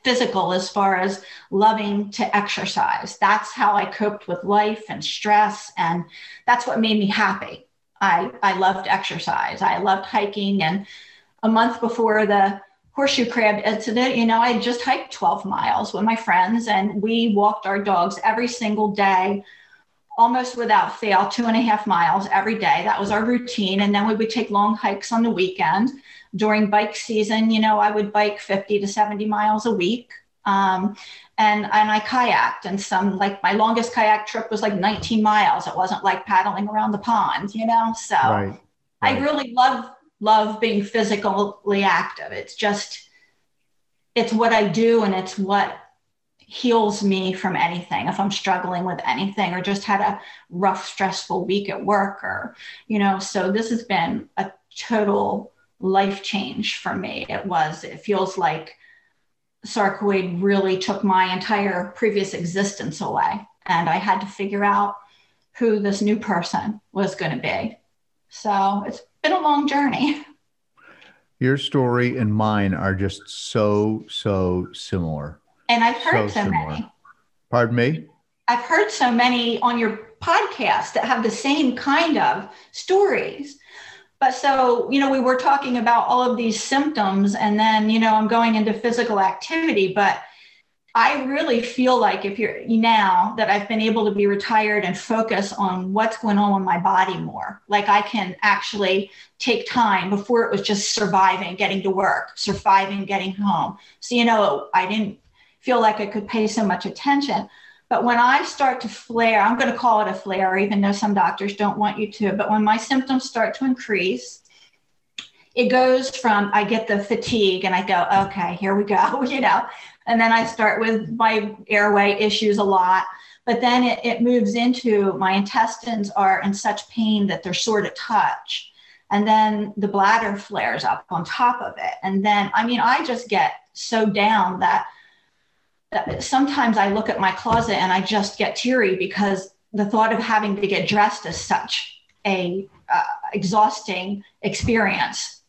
physical as far as loving to exercise. That's how I coped with life and stress. And that's what made me happy. I, I loved exercise. I loved hiking. And a month before the horseshoe crab incident, you know, I just hiked 12 miles with my friends and we walked our dogs every single day, almost without fail, two and a half miles every day. That was our routine. And then we would take long hikes on the weekend during bike season, you know, I would bike 50 to 70 miles a week. Um, and, and I kayaked and some like my longest kayak trip was like 19 miles. It wasn't like paddling around the pond, you know? So right, right. I really love, love being physically active. It's just, it's what I do and it's what heals me from anything if i'm struggling with anything or just had a rough stressful week at work or you know so this has been a total life change for me. It was, it feels like sarcoid really took my entire previous existence away. And I had to figure out who this new person was going to be. So it's been a long journey. Your story and mine are just so, so similar. And I've heard so, so many. Pardon me? I've heard so many on your podcast that have the same kind of stories. But so, you know, we were talking about all of these symptoms, and then, you know, I'm going into physical activity, but I really feel like if you're now that I've been able to be retired and focus on what's going on with my body more, like I can actually take time before it was just surviving, getting to work, surviving, getting home. So, you know, I didn't feel like I could pay so much attention. But when I start to flare, I'm going to call it a flare, even though some doctors don't want you to. But when my symptoms start to increase, it goes from I get the fatigue and I go, okay, here we go, you know. And then I start with my airway issues a lot. But then it, it moves into my intestines are in such pain that they're sore to touch. And then the bladder flares up on top of it. And then, I mean, I just get so down that sometimes I look at my closet and I just get teary because the thought of having to get dressed is such a uh, exhausting experience.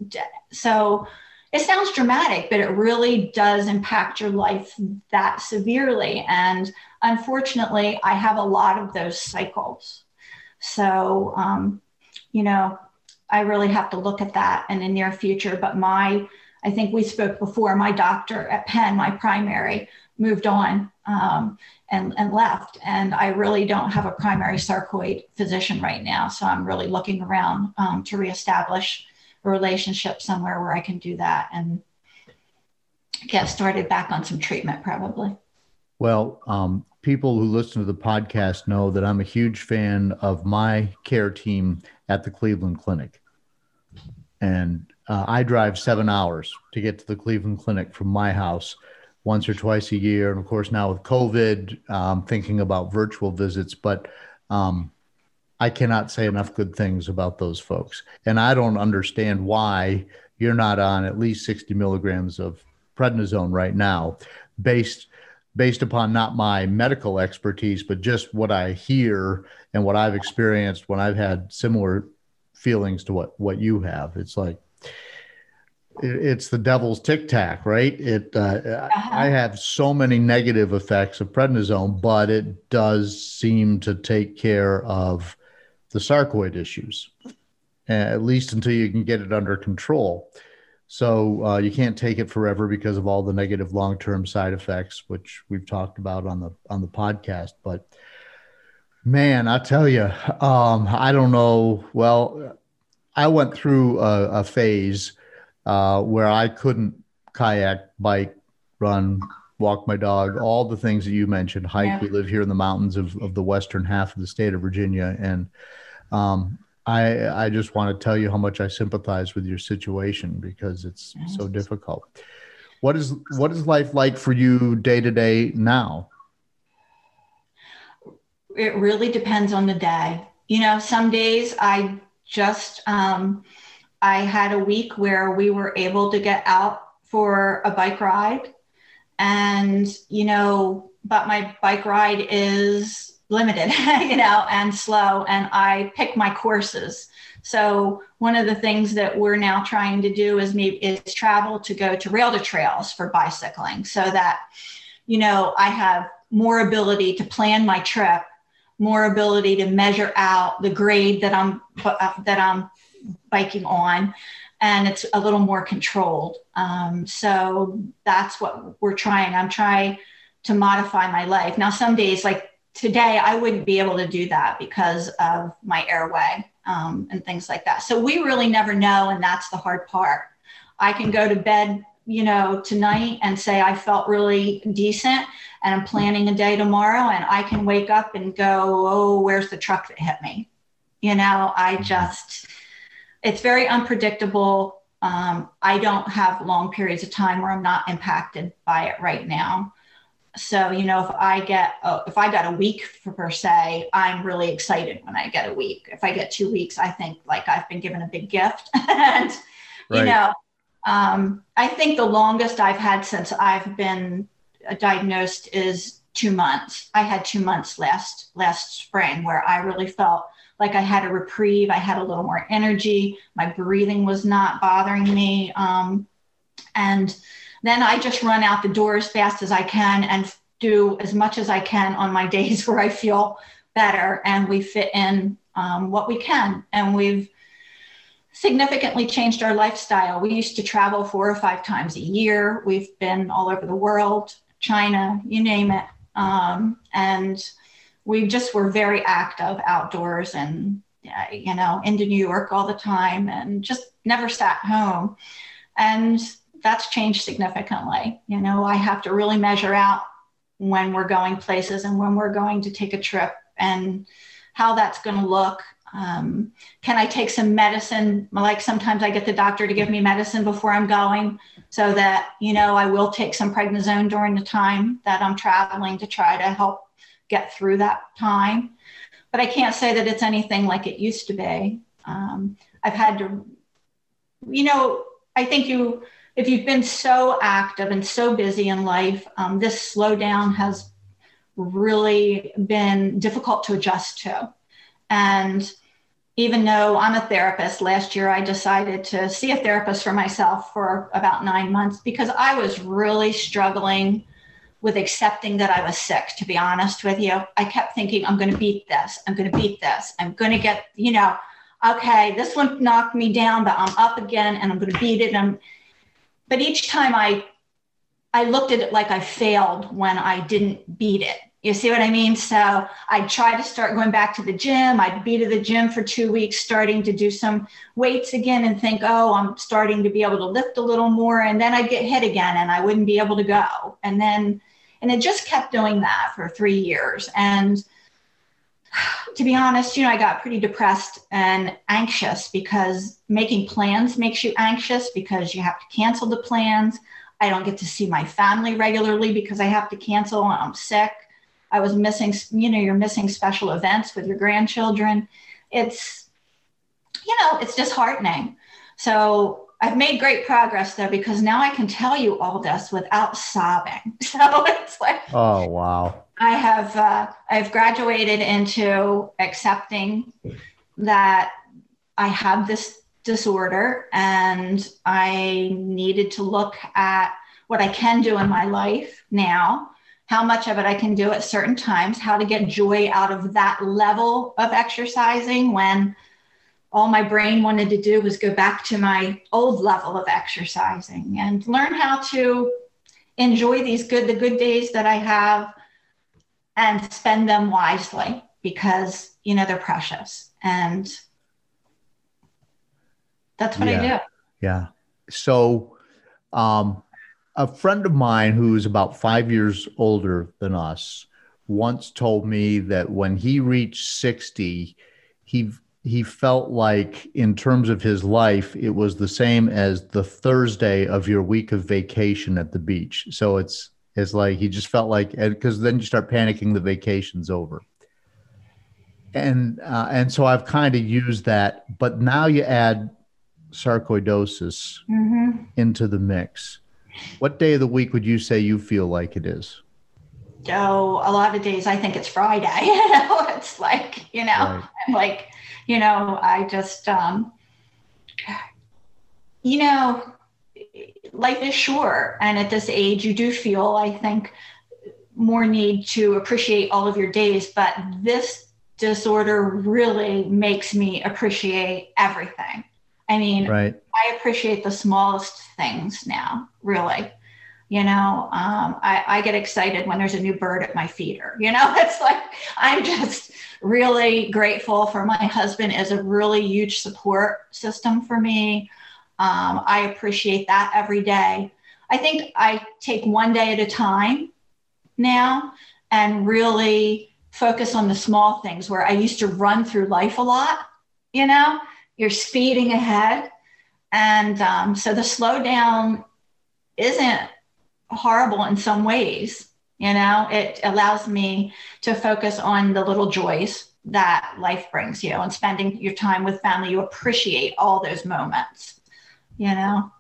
So it sounds dramatic, but it really does impact your life that severely. And unfortunately, I have a lot of those cycles. So, um, you know, I really have to look at that in the near future. But my, I think we spoke before, my doctor at Penn, my primary, moved on um, and, and left. And I really don't have a primary sarcoid physician right now. So I'm really looking around um, to reestablish a relationship somewhere where I can do that and get started back on some treatment, probably. Well, um, people who listen to the podcast know that I'm a huge fan of my care team at the Cleveland Clinic. And uh, I drive seven hours to get to the Cleveland Clinic from my house once or twice a year. And of course, now with COVID, um, thinking about virtual visits, but um, I cannot say enough good things about those folks. And I don't understand why you're not on at least 60 milligrams of prednisone right now, based based upon not my medical expertise, but just what I hear and what I've experienced when I've had similar feelings to what what you have. It's like it's the devil's tic tac, right? It uh, uh-huh. I have so many negative effects of prednisone, but it does seem to take care of the sarcoid issues, at least until you can get it under control. So uh, you can't take it forever because of all the negative long term side effects, which we've talked about on the on the podcast. But Man, I tell you, um, I don't know. Well, I went through a, a phase uh, where I couldn't kayak, bike, run, walk my dog, all the things that you mentioned, hike. Yeah. We live here in the mountains of, of the western half of the state of Virginia. And um, I, I just want to tell you how much I sympathize with your situation because it's so difficult. What is what is life like for you day to day now? It really depends on the day. You know, some days I just um, I had a week where we were able to get out for a bike ride. And you know but my bike ride is limited you know and slow and i pick my courses. So one of the things that we're now trying to do is maybe is travel to go to rail to trails for bicycling so that you know i have more ability to plan my trip more ability to measure out the grade that i'm uh, that i'm biking on and it's a little more controlled. Um, so that's what we're trying. I'm trying to modify my life. Now, some days, like today, I wouldn't be able to do that because of my airway um, and things like that. So we really never know, and that's the hard part. I can go to bed, you know, tonight and say I felt really decent and I'm planning a day tomorrow, and I can wake up and go, oh, where's the truck that hit me? You know, I mm-hmm. just it's very unpredictable. Um, I don't have long periods of time where I'm not impacted by it right now. So, you know, if I get, oh, if I got a week for, per se, I'm really excited when I get a week. If I get two weeks, I think like I've been given a big gift. and, right. you know, um, I think the longest I've had since I've been diagnosed is two months. I had two months last last spring where I really felt like I had a reprieve. I had a little more energy. My breathing was not bothering me. Um, and then I just run out the door as fast as I can and do as much as I can on my days where I feel better. And we fit in um, what we can. And we've significantly changed our lifestyle. We used to travel four or five times a year. We've been all over the world, China, you name it. Um, and we just were very active outdoors and you know into new york all the time and just never sat home. And that's changed significantly. You know i have to really measure out when we're going places and when we're going to take a trip and how that's going to look. Um, can i take some medicine? Like sometimes i get the doctor to give me medicine before i'm going so that you know i will take some prednisone during the time that i'm traveling to try to help get through that time. But I can't say that it's anything like it used to be. Um, I've had to, you know, I think you, if you've been so active and so busy in life, um, this slowdown has really been difficult to adjust to. And even though I'm a therapist, last year I decided to see a therapist for myself for about nine months because I was really struggling with accepting that I was sick, to be honest with you. I kept thinking, I'm going to beat this. I'm going to beat this. I'm going to get, you know, okay, this one knocked me down, but I'm up again and I'm going to beat it. And, but each time I, I looked at it like I failed when I didn't beat it. You see what I mean? So I'd try to start going back to the gym. I'd be to the gym for two weeks, starting to do some weights again and think, oh, I'm starting to be able to lift a little more. And then I'd get hit again and I wouldn't be able to go. And then, and it just kept doing that for three years. And to be honest, you know, I got pretty depressed and anxious because making plans makes you anxious because you have to cancel the plans. I don't get to see my family regularly because I have to cancel when I'm sick. I was missing, you know, you're missing special events with your grandchildren. It's, you know, it's disheartening. So I've made great progress though because now I can tell you all this without sobbing. So it's like, oh wow! I have uh, I've graduated into accepting that I have this disorder and I needed to look at what I can do in my life now how much of it I can do at certain times, how to get joy out of that level of exercising when all my brain wanted to do was go back to my old level of exercising and learn how to enjoy these good the good days that I have and spend them wisely because you know they're precious and that's what Yeah. I do. Yeah. So, um, a friend of mine who's about five years older than us once told me that when he reached 60, he he felt like in terms of his life it was the same as the thursday of your week of vacation at the beach. So it's it's like he just felt like because then you start panicking the vacation's over. And uh, and so i've kind of used that but now you add sarcoidosis hmm into the mix. What day of the week would you say you feel like it is So a lot of days I think it's Friday. You know, it's like you know, Right. I'm like you know, I just um, you know, life is short, and at this age, you do feel I think more need to appreciate all of your days, but this disorder really makes me appreciate everything. I mean, right I appreciate the smallest things now, really. You know, um, I, I get excited when there's a new bird at my feeder. You know, it's like I'm just really grateful for my husband as a really huge support system for me. Um, I appreciate that every day. I think I take one day at a time now and really focus on the small things where I used to run through life a lot. You know, you're speeding ahead. And um, so the slowdown isn't horrible in some ways. You know, it allows me to focus on the little joys that life brings you and spending your time with family. You appreciate all those moments, you know?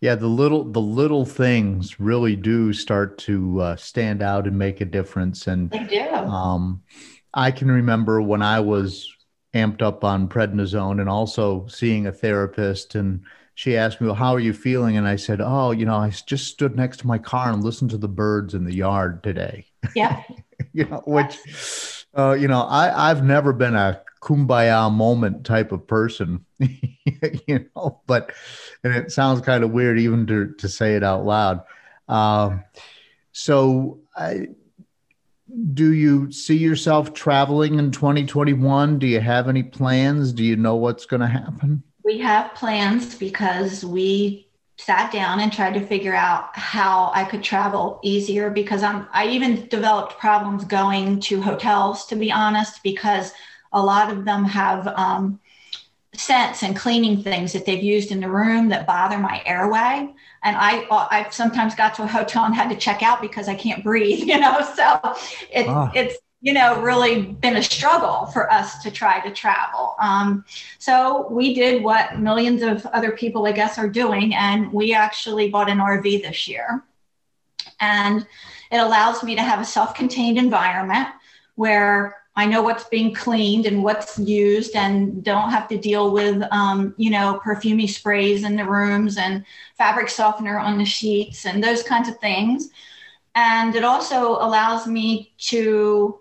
Yeah, the little the little things really do start to uh, stand out and make a difference. And They do. um, I can remember when I was amped up on prednisone and also seeing a therapist, and she asked me, "Well, how are you feeling?" And I said, "Oh, you know, I just stood next to my car and listened to the birds in the yard today." Yeah. you know, which, uh, you know, I, I've never been a kumbaya moment type of person, you know, but, and it sounds kind of weird even to, to say it out loud. Um, so I, do you see yourself traveling in 2021? Do you have any plans? Do you know what's going to happen? We have plans because we sat down and tried to figure out how I could travel easier because I'm I even developed problems going to hotels to be honest because a lot of them have um, scents and cleaning things that they've used in the room that bother my airway and I I've sometimes got to a hotel and had to check out because I can't breathe you know so it, Ah. it's you know really been a struggle for us to try to travel um, so we did what millions of other people, I guess, are doing, and we actually bought an RV this year. And it allows me to have a self contained environment where I know what's being cleaned and what's used and don't have to deal with, um, you know, perfumey sprays in the rooms and fabric softener on the sheets and those kinds of things. And it also allows me to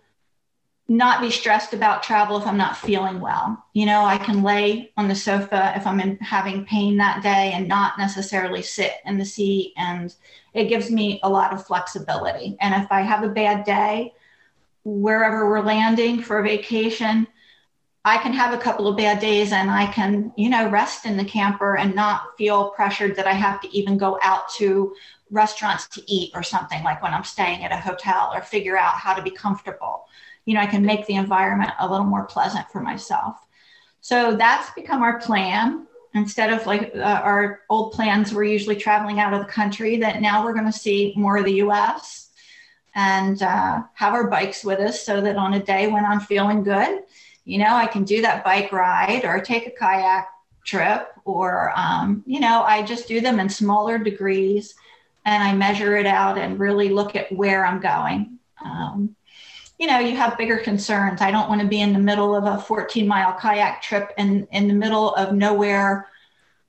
not be stressed about travel if I'm not feeling well. You know, I can lay on the sofa if I'm in, having pain that day and not necessarily sit in the seat. And it gives me a lot of flexibility. And if I have a bad day, wherever we're landing for a vacation, I can have a couple of bad days and I can, you know, rest in the camper and not feel pressured that I have to even go out to restaurants to eat or something like when I'm staying at a hotel or figure out how to be comfortable you know, I can make the environment a little more pleasant for myself. So that's become our plan. Instead of like uh, our old plans, we're usually traveling out of the country, that now we're going to see more of the US and uh, have our bikes with us so that on a day when I'm feeling good, you know, I can do that bike ride or take a kayak trip or, um, you know, I just do them in smaller degrees and I measure it out and really look at where I'm going. Um, you know, you have bigger concerns. I don't want to be in the middle of a 14 mile kayak trip and in the middle of nowhere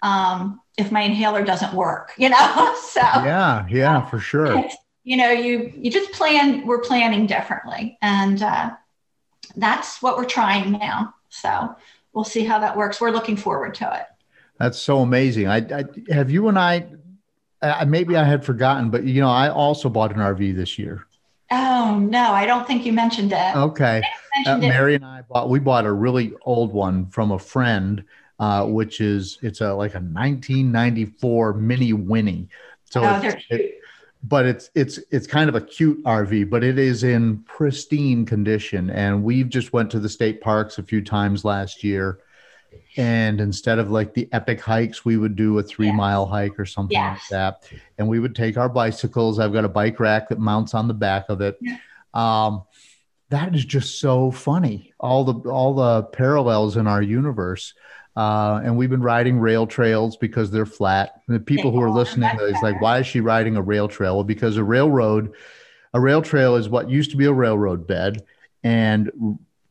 um, if my inhaler doesn't work, you know? so, Yeah, yeah, for sure. you know, you, you just plan, we're planning differently. And uh, that's what we're trying now. So we'll see how that works. We're looking forward to it. That's so amazing. I, I have you and I. Uh, maybe I had forgotten, but you know, I also bought an RV this year. Oh, no, I don't think you mentioned it. Okay. uh, Mary and I bought we bought a really old one from a friend, uh, which is it's a like a 1994 Minnie Winnie. So oh, it's, it, but it's it's it's kind of a cute RV, but it is in pristine condition. And we've just went to the state parks a few times last year. And instead of like the epic hikes, we would do a three yeah. mile hike or something like that. And we would take our bicycles. I've got a bike rack that mounts on the back of it. Yeah. Um, that is just so funny. All the all the parallels in our universe. Uh, and we've been riding rail trails because they're flat. And the people who are listening is like, why is she riding a rail trail? Well, because a railroad, a rail trail is what used to be a railroad bed, and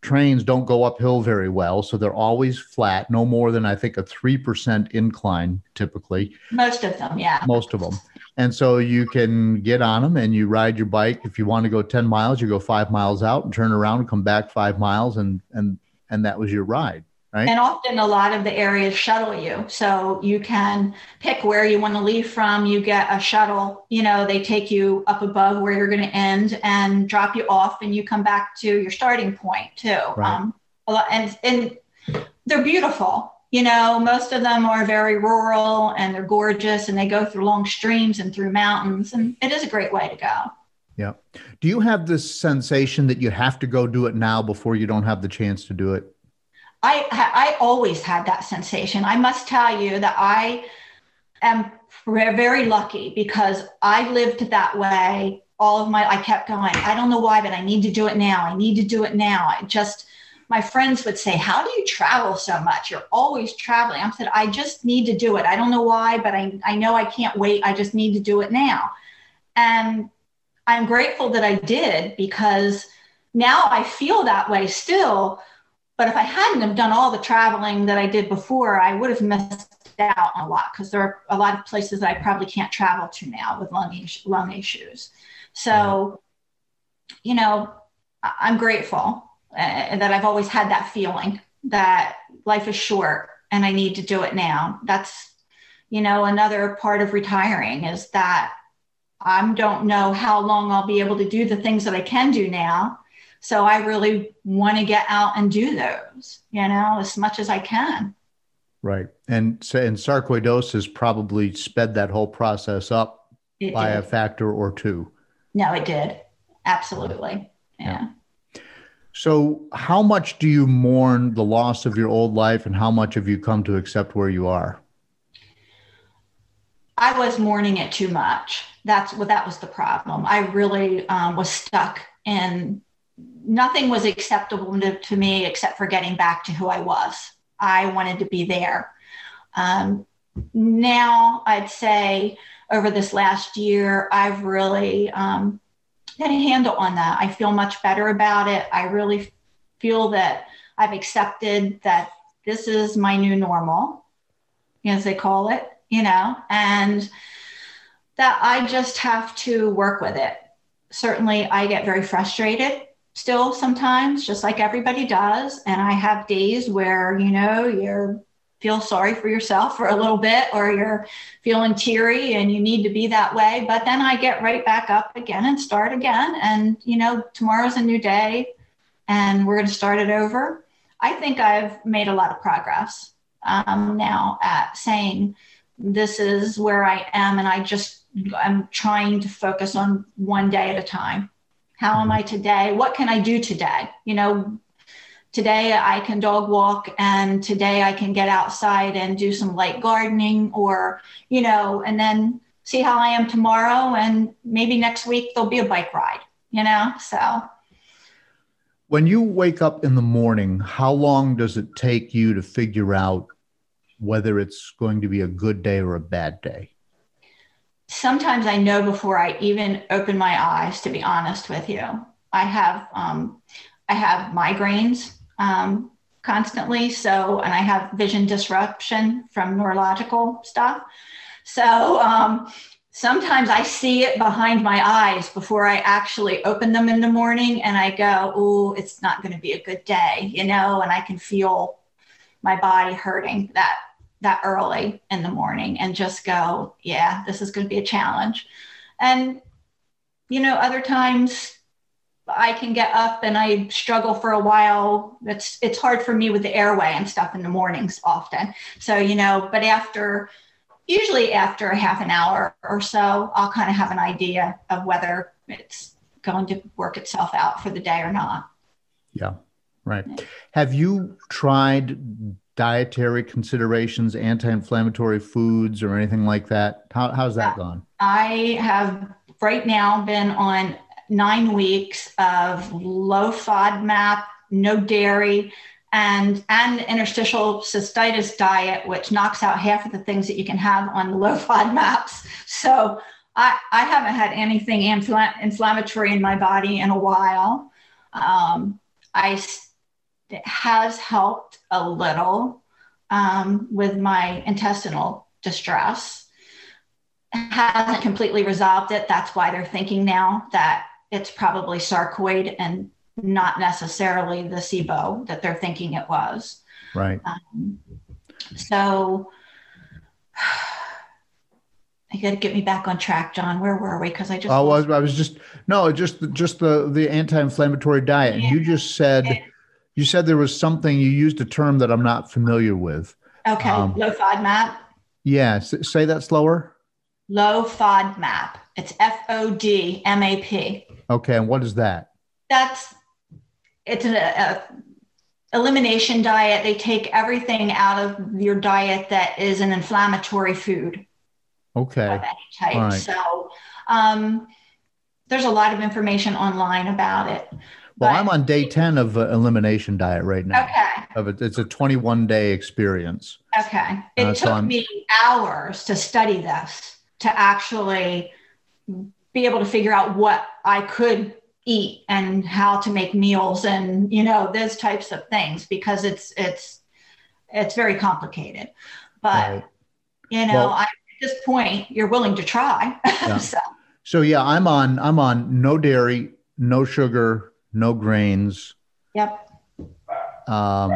trains don't go uphill very well, so they're always flat, no more than I think a three percent incline typically. Most of them, yeah. Most of them. And so you can get on them and you ride your bike. If you want to go 10 miles, you go five miles out and turn around and come back five miles and and and that was your ride. Right. And often a lot of the areas shuttle you. So you can pick where you want to leave from. You get a shuttle, you know, they take you up above where you're going to end and drop you off and you come back to your starting point too. Right. Um, and, and they're beautiful. You know, most of them are very rural and they're gorgeous and they go through long streams and through mountains. And it is a great way to go. Yeah. Do you have this sensation that you have to go do it now before you don't have the chance to do it? I I always had that sensation. I must tell you that I am very lucky because I lived that way all of my I kept going. I don't know why, but I need to do it now. I need to do it now. I just my friends would say, How do you travel so much? You're always traveling. I said, I just need to do it. I don't know why, but I, I know I can't wait. I just need to do it now. And I'm grateful that I did because now I feel that way still but if I hadn't have done all the traveling that I did before, I would have missed out on a lot because there are a lot of places that I probably can't travel to now with lung, lung issues. So, you know, I'm grateful uh, that I've always had that feeling that life is short and I need to do it now. That's, you know, another part of retiring is that I don't know how long I'll be able to do the things that I can do now so I really want to get out and do those, you know, as much as I can. Right. And so, and sarcoidosis probably sped that whole process up it by did. a factor or two. No, it did. Absolutely. Yeah. yeah. So, how much do you mourn the loss of your old life, and how much have you come to accept where you are? I was mourning it too much. That's what that was the problem. I really um, was stuck in nothing was acceptable to, to, me except for getting back to who I was. I wanted to be there. Um, now, I'd say over this last year, I've really um, had a handle on that. I feel much better about it. I really feel that I've accepted that this is my new normal, as they call it, you know, and that I just have to work with it. Certainly, I get very frustrated still sometimes, just like everybody does. And I have days where, you know, you're feel sorry for yourself for a little bit or you're feeling teary and you need to be that way. But then I get right back up again and start again. And, you know, tomorrow's a new day and we're going to start it over. I think I've made a lot of progress um, now at saying this is where I am and I just, I'm trying to focus on one day at a time how am mm-hmm. I today? What can I do today? You know, today I can dog walk and today I can get outside and do some light gardening or, you know, and then see how I am tomorrow. And maybe next week there'll be a bike ride, you know? So. When you wake up in the morning, how long does it take you to figure out whether it's going to be a good day or a bad day? Sometimes I know before I even open my eyes, to be honest with you. I have um, I have migraines um, constantly, so and I have vision disruption from neurological stuff. So um, sometimes I see it behind my eyes before I actually open them in the morning, and I go, "Oh, it's not going to be a good day," you know, and I can feel my body hurting that that early in the morning and just go, yeah, this is going to be a challenge. And, you know, other times I can get up and I struggle for a while. It's it's hard for me with the airway and stuff in the mornings often. So you know, but after usually after a half an hour or so, I'll kind of have an idea of whether it's going to work itself out for the day or not. Yeah, right. Have you tried dietary considerations, anti-inflammatory foods, or anything like that? How, how's that gone? I have right now been on nine weeks of low FODMAP, no dairy, and and interstitial cystitis diet, which knocks out half of the things that you can have on the low FODMAPs. So I, I haven't had anything infl- inflammatory in my body in a while. Um, I it has helped a little um, with my intestinal distress. Hasn't completely resolved it. That's why they're thinking now that it's probably sarcoid and not necessarily the SIBO that they're thinking it was. Right. Um, so you got to get me back on track, John. Where were we? Because I just I was I was just no just just the the anti-inflammatory diet. And you just said you said there was something you used a term that I'm not familiar with. Okay, um, low FODMAP. Yeah, say that slower. Low FODMAP. It's F O D M A P. Okay, and what is that? That's it's a, a elimination diet. They take everything out of your diet that is an inflammatory food. Okay. Of any type. Right. So um, there's a lot of information online about it. Well, but, I'm on day 10 of uh, elimination diet right now. Okay. Of it. It's a 21 day experience. Okay. It uh, took so me hours to study this to actually be able to figure out what I could eat and how to make meals and you know those types of things because it's it's it's very complicated but right. you know well, I, at this point you're willing to try yeah. so. so yeah i'm on i'm on no dairy no sugar no grains yep um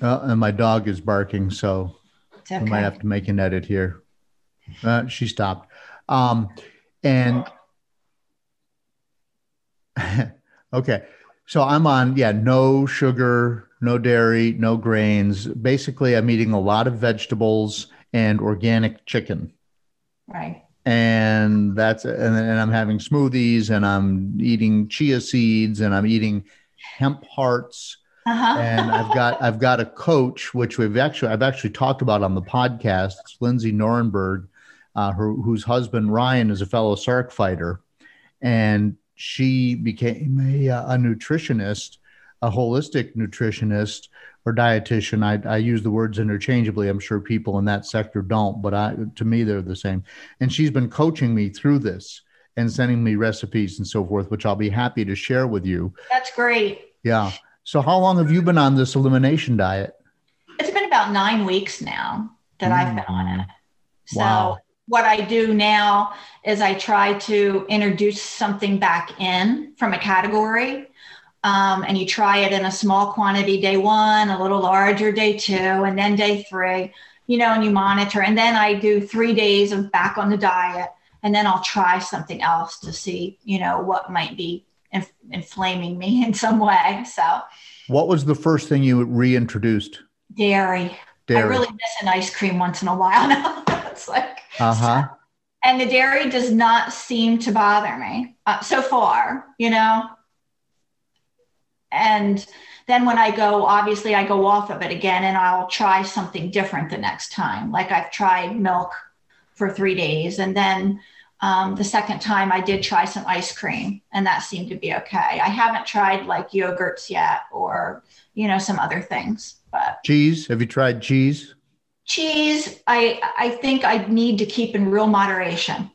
uh, and my dog is barking so okay. i might have to make an edit here uh, she stopped um and okay. So I'm on, yeah, no sugar, no dairy, no grains. Basically, I'm eating a lot of vegetables and organic chicken. Right. And that's, and, and I'm having smoothies and I'm eating chia seeds and I'm eating hemp hearts. Uh-huh. and I've got I've got a coach, which we've actually I've actually talked about on the podcast. It's Lindsay Norenberg, uh, her, whose husband Ryan is a fellow SARC fighter, and she became a, uh, a nutritionist, a holistic nutritionist or dietitian. I, I use the words interchangeably. I'm sure people in that sector don't, but I, to me, they're the same. And she's been coaching me through this and sending me recipes and so forth, which I'll be happy to share with you. That's great. Yeah. So, how long have you been on this elimination diet? It's been about nine weeks now that mm. I've been on it. So, wow what I do now is I try to introduce something back in from a category. Um, and you try it in a small quantity day one, a little larger day two, and then day three, you know, and you monitor. And then I do three days of back on the diet. And then I'll try something else to see, you know, what might be inf- inflaming me in some way. So, what was the first thing you reintroduced? Dairy. Dairy. I really miss an ice cream once in a while now. it's like, uh-huh. So, and the dairy does not seem to bother me uh, so far, you know. And then when I go, obviously, I go off of it again and I'll try something different the next time. Like I've tried milk for three days. And then um, the second time I did try some ice cream and that seemed to be okay. I haven't tried like yogurts yet or, you know, some other things. But cheese, have you tried cheese? cheese i i think i need to keep in real moderation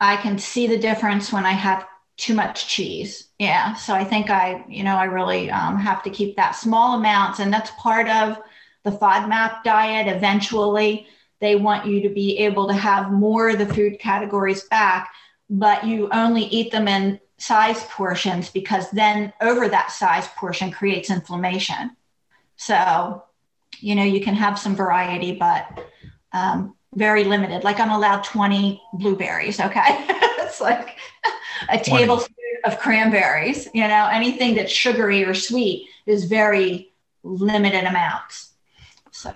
i can see the difference when i have too much cheese yeah so i think i you know i really um, have to keep that small amounts and that's part of the fodmap diet eventually they want you to be able to have more of the food categories back but you only eat them in size portions because then over that size portion creates inflammation so you know, you can have some variety, but um, very limited. Like I'm allowed 20 blueberries. Okay. it's like a 20. tablespoon, of cranberries. You know, anything that's sugary or sweet is very limited amounts. So.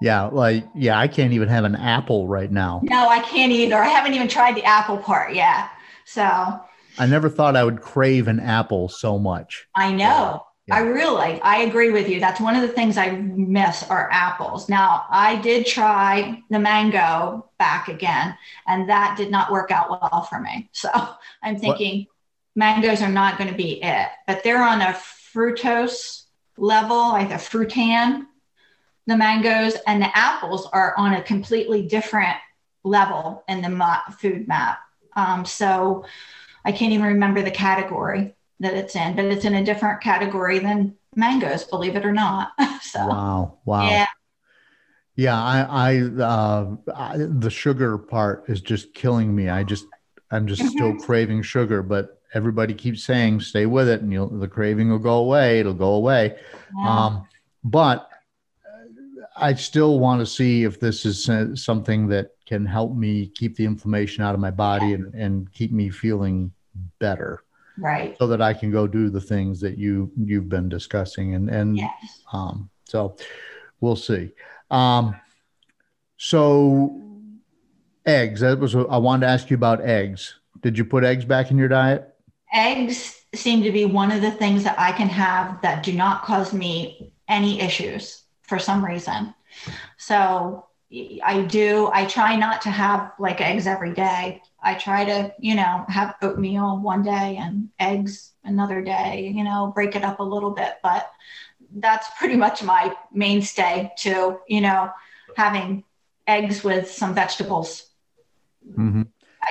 Yeah, like yeah, I can't even have an apple right now. No, I can't either. I haven't even tried the apple part yet. So I never thought I would crave an apple so much. I know. Yeah. I really, I agree with you. That's one of the things I miss are apples. Now, I did try the mango back again, and that did not work out well for me. So I'm thinking what? mangoes are not going to be it, but they're on a fructose level, like a fructan, the mangoes and the apples are on a completely different level in the FODMAP. Um, so I can't even remember the category that it's in, but it's in a different category than mangoes, believe it or not. so wow, wow, yeah, yeah. I, I, uh, I, the sugar part is just killing me. I just, I'm just mm-hmm. still craving sugar, but everybody keeps saying stay with it, and you'll the craving will go away. It'll go away. Yeah. Um, but I still want to see if this is uh, something that can help me keep the inflammation out of my body and, and keep me feeling better. Right. So that I can go do the things that you you've been discussing and and yes. um so we'll see. Um so eggs, that was I wanted to ask you about eggs. Did you put eggs back in your diet? Eggs seem to be one of the things that I can have that do not cause me any issues for some reason. So I do, I try not to have like eggs every day. I try to, you know, have oatmeal one day and eggs another day, you know, break it up a little bit. But that's pretty much my mainstay to, you know, having eggs with some vegetables. Mm-hmm.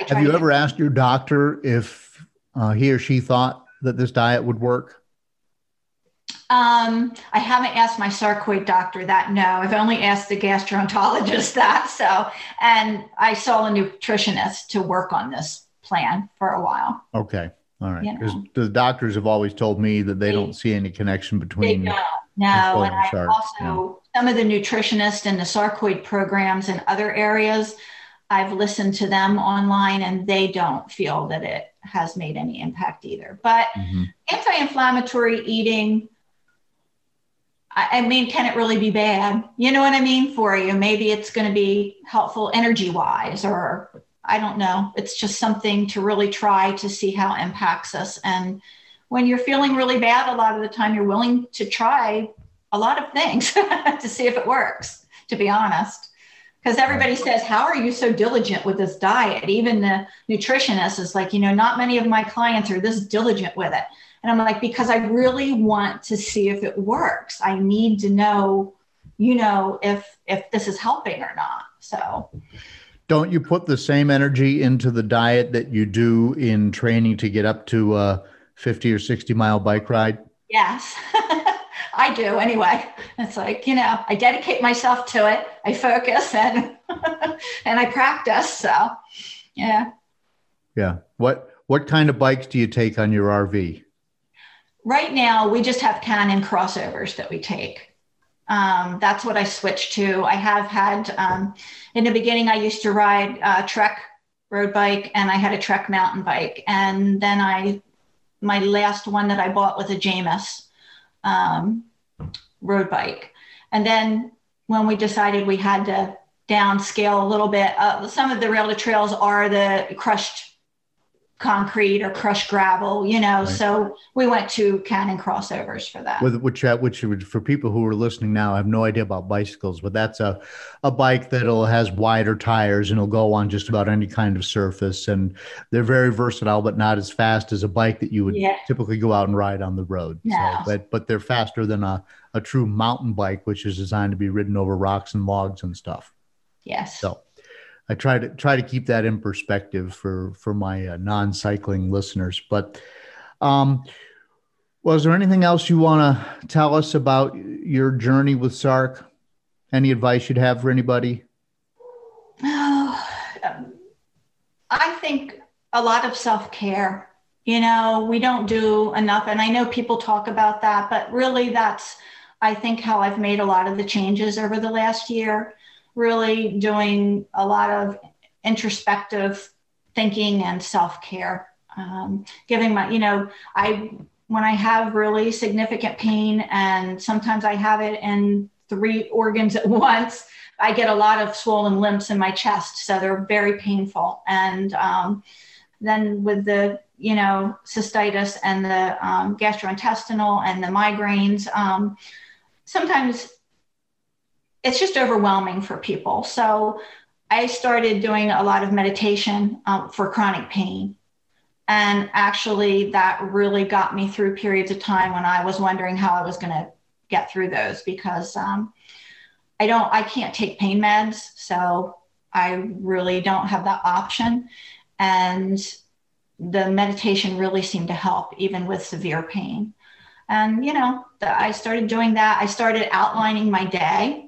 Have you ever asked your doctor if uh, he or she thought that this diet would work? Um, I haven't asked my sarcoid doctor that. No, I've only asked the gastroenterologist that. So, and I saw a nutritionist to work on this plan for a while. Okay. All right. Because you know. the doctors have always told me that they, they don't see any connection between. They don't. No. And I also, some of the nutritionists in the sarcoid programs in other areas, I've listened to them online and they don't feel that it has made any impact either. But mm-hmm. anti inflammatory eating, I mean, can it really be bad? You know what I mean for you? Maybe it's going to be helpful energy wise, or I don't know. It's just something to really try to see how it impacts us. And when you're feeling really bad, a lot of the time you're willing to try a lot of things to see if it works, to be honest. Because everybody says, How are you so diligent with this diet? Even the nutritionist is like, You know, not many of my clients are this diligent with it. And I'm like, because I really want to see if it works. I need to know, you know, if if this is helping or not. So don't you put the same energy into the diet that you do in training to get up to a 50 or 60 mile bike ride? Yes. I do anyway. It's like, you know, I dedicate myself to it. I focus and and I practice. So yeah. Yeah. What what kind of bikes do you take on your RV? right now we just have Canon crossovers that we take. Um, that's what I switched to. I have had um, in the beginning I used to ride a Trek road bike and I had a Trek mountain bike, and then I my last one that I bought was a Jamis um, road bike, and then when we decided we had to downscale a little bit, uh, some of the rail to trails are the crushed concrete or crushed gravel, you know. Right. So we went to Cannon crossovers for that. With which, uh, which for people who are listening now, I have no idea about bicycles, but that's a, a bike that'll has wider tires and it'll go on just about any kind of surface, and they're very versatile, but not as fast as a bike that you would yeah. typically go out and ride on the road. No. So, but but they're faster than a a true mountain bike, which is designed to be ridden over rocks and logs and stuff. Yes. So I try to try to keep that in perspective for for my uh, non-cycling listeners. But um, was there anything else you want to tell us about your journey with Sark? Any advice you'd have for anybody? Oh, um, I think a lot of self care. You know, we don't do enough, and I know people talk about that, but really, that's I think how I've made a lot of the changes over the last year really doing a lot of introspective thinking and self care. Um, giving my, you know, I when I have really significant pain, and sometimes I have it in three organs at once. I get a lot of swollen limbs in my chest, so they're very painful. And um, then with the you know cystitis and the um, gastrointestinal and the migraines, um, sometimes it's just overwhelming for people. So I started doing a lot of meditation um, for chronic pain. And actually, that really got me through periods of time when I was wondering how I was going to get through those because um, I don't, I can't take pain meds. So I really don't have that option. And the meditation really seemed to help, even with severe pain. And, you know, the, I started doing that. I started outlining my day,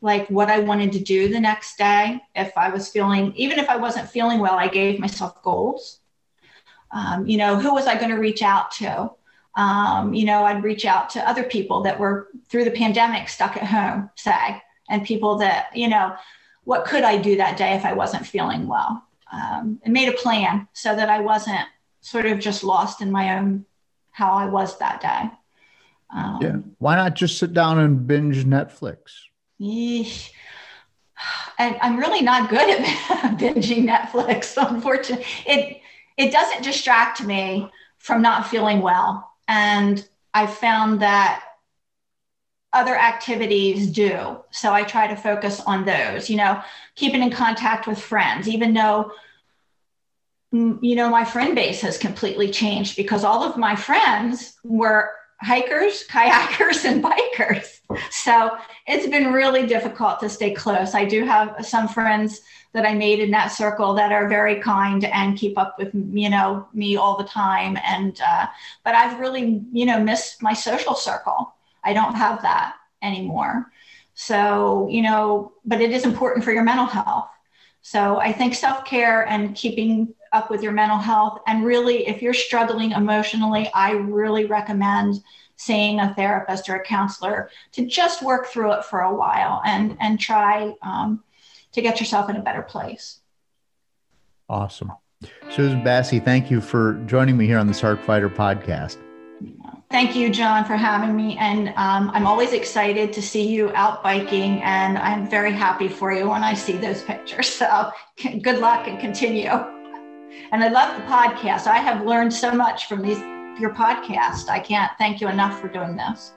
like what I wanted to do the next day. If I was feeling, even if I wasn't feeling well, I gave myself goals. Um, you know, who was I going to reach out to? Um, you know, I'd reach out to other people that were through the pandemic stuck at home, say, and people that, you know, what could I do that day if I wasn't feeling well? Um, and made a plan so that I wasn't sort of just lost in my own how I was that day. Um, yeah. Why not just sit down and binge Netflix? And I'm really not good at binging Netflix. Unfortunately, it it doesn't distract me from not feeling well, and I found that other activities do. So I try to focus on those. You know, keeping in contact with friends, even though mm, you know my friend base has completely changed because all of my friends were hikers, kayakers, and bikers. So it's been really difficult to stay close. I do have some friends that I made in that circle that are very kind and keep up with you know me all the time. And uh, but I've really you know missed my social circle. I don't have that anymore. So you know, but it is important for your mental health. So I think self care and keeping up with your mental health. And really, if you're struggling emotionally, I really recommend seeing a therapist or a counselor to just work through it for a while and and try um, to get yourself in a better place. Awesome. Susan Bassey, thank you for joining me here on the Sarc Fighter podcast. Thank you, John, for having me. And um, I'm always excited to see you out biking, and I'm very happy for you when I see those pictures. So good luck and continue. And I love the podcast. I have learned so much from these your podcast. I can't thank you enough for doing this.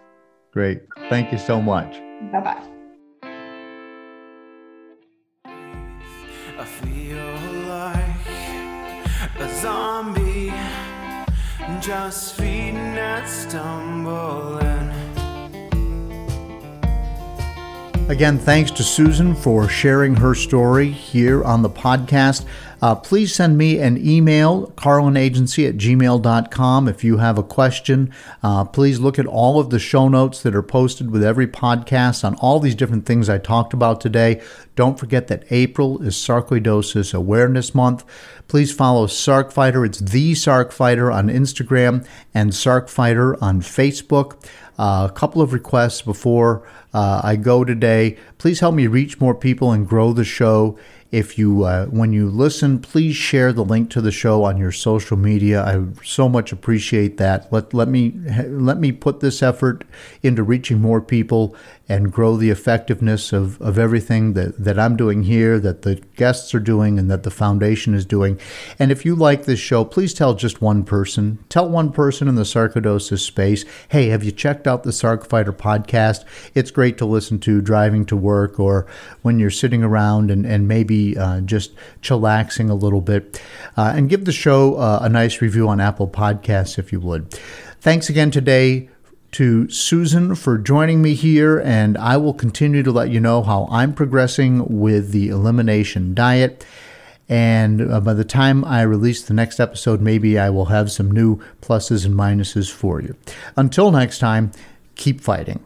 Great. Thank you so much. Bye bye. I feel like a zombie, just feeding and stumbling. Again, thanks to Susan for sharing her story here on the podcast. Uh, please send me an email, carlinagency at gmail.com, if you have a question. Uh, please look at all of the show notes that are posted with every podcast on all these different things I talked about today. Don't forget that April is Sarcoidosis Awareness Month. Please follow Sarc Fighter. It's the Sarc Fighter on Instagram and Sarc Fighter on Facebook. A couple of requests before uh, I go today. Please help me reach more people and grow the show. If you, uh, when you listen, please share the link to the show on your social media. I so much appreciate that. Let let me let me put this effort into reaching more people and grow the effectiveness of, of everything that, that I'm doing here, that the guests are doing, and that the foundation is doing. And if you like this show, please tell just one person. Tell one person in the sarcoidosis space, hey, have you checked out the Sarc Fighter podcast? It's great to listen to driving to work or when you're sitting around and, and maybe uh, just chillaxing a little bit. Uh, and give the show uh, a nice review on Apple Podcasts if you would. Thanks again today to Susan for joining me here, and I will continue to let you know how I'm progressing with the elimination diet. And uh, by the time I release the next episode, maybe I will have some new pluses and minuses for you. Until next time, keep fighting.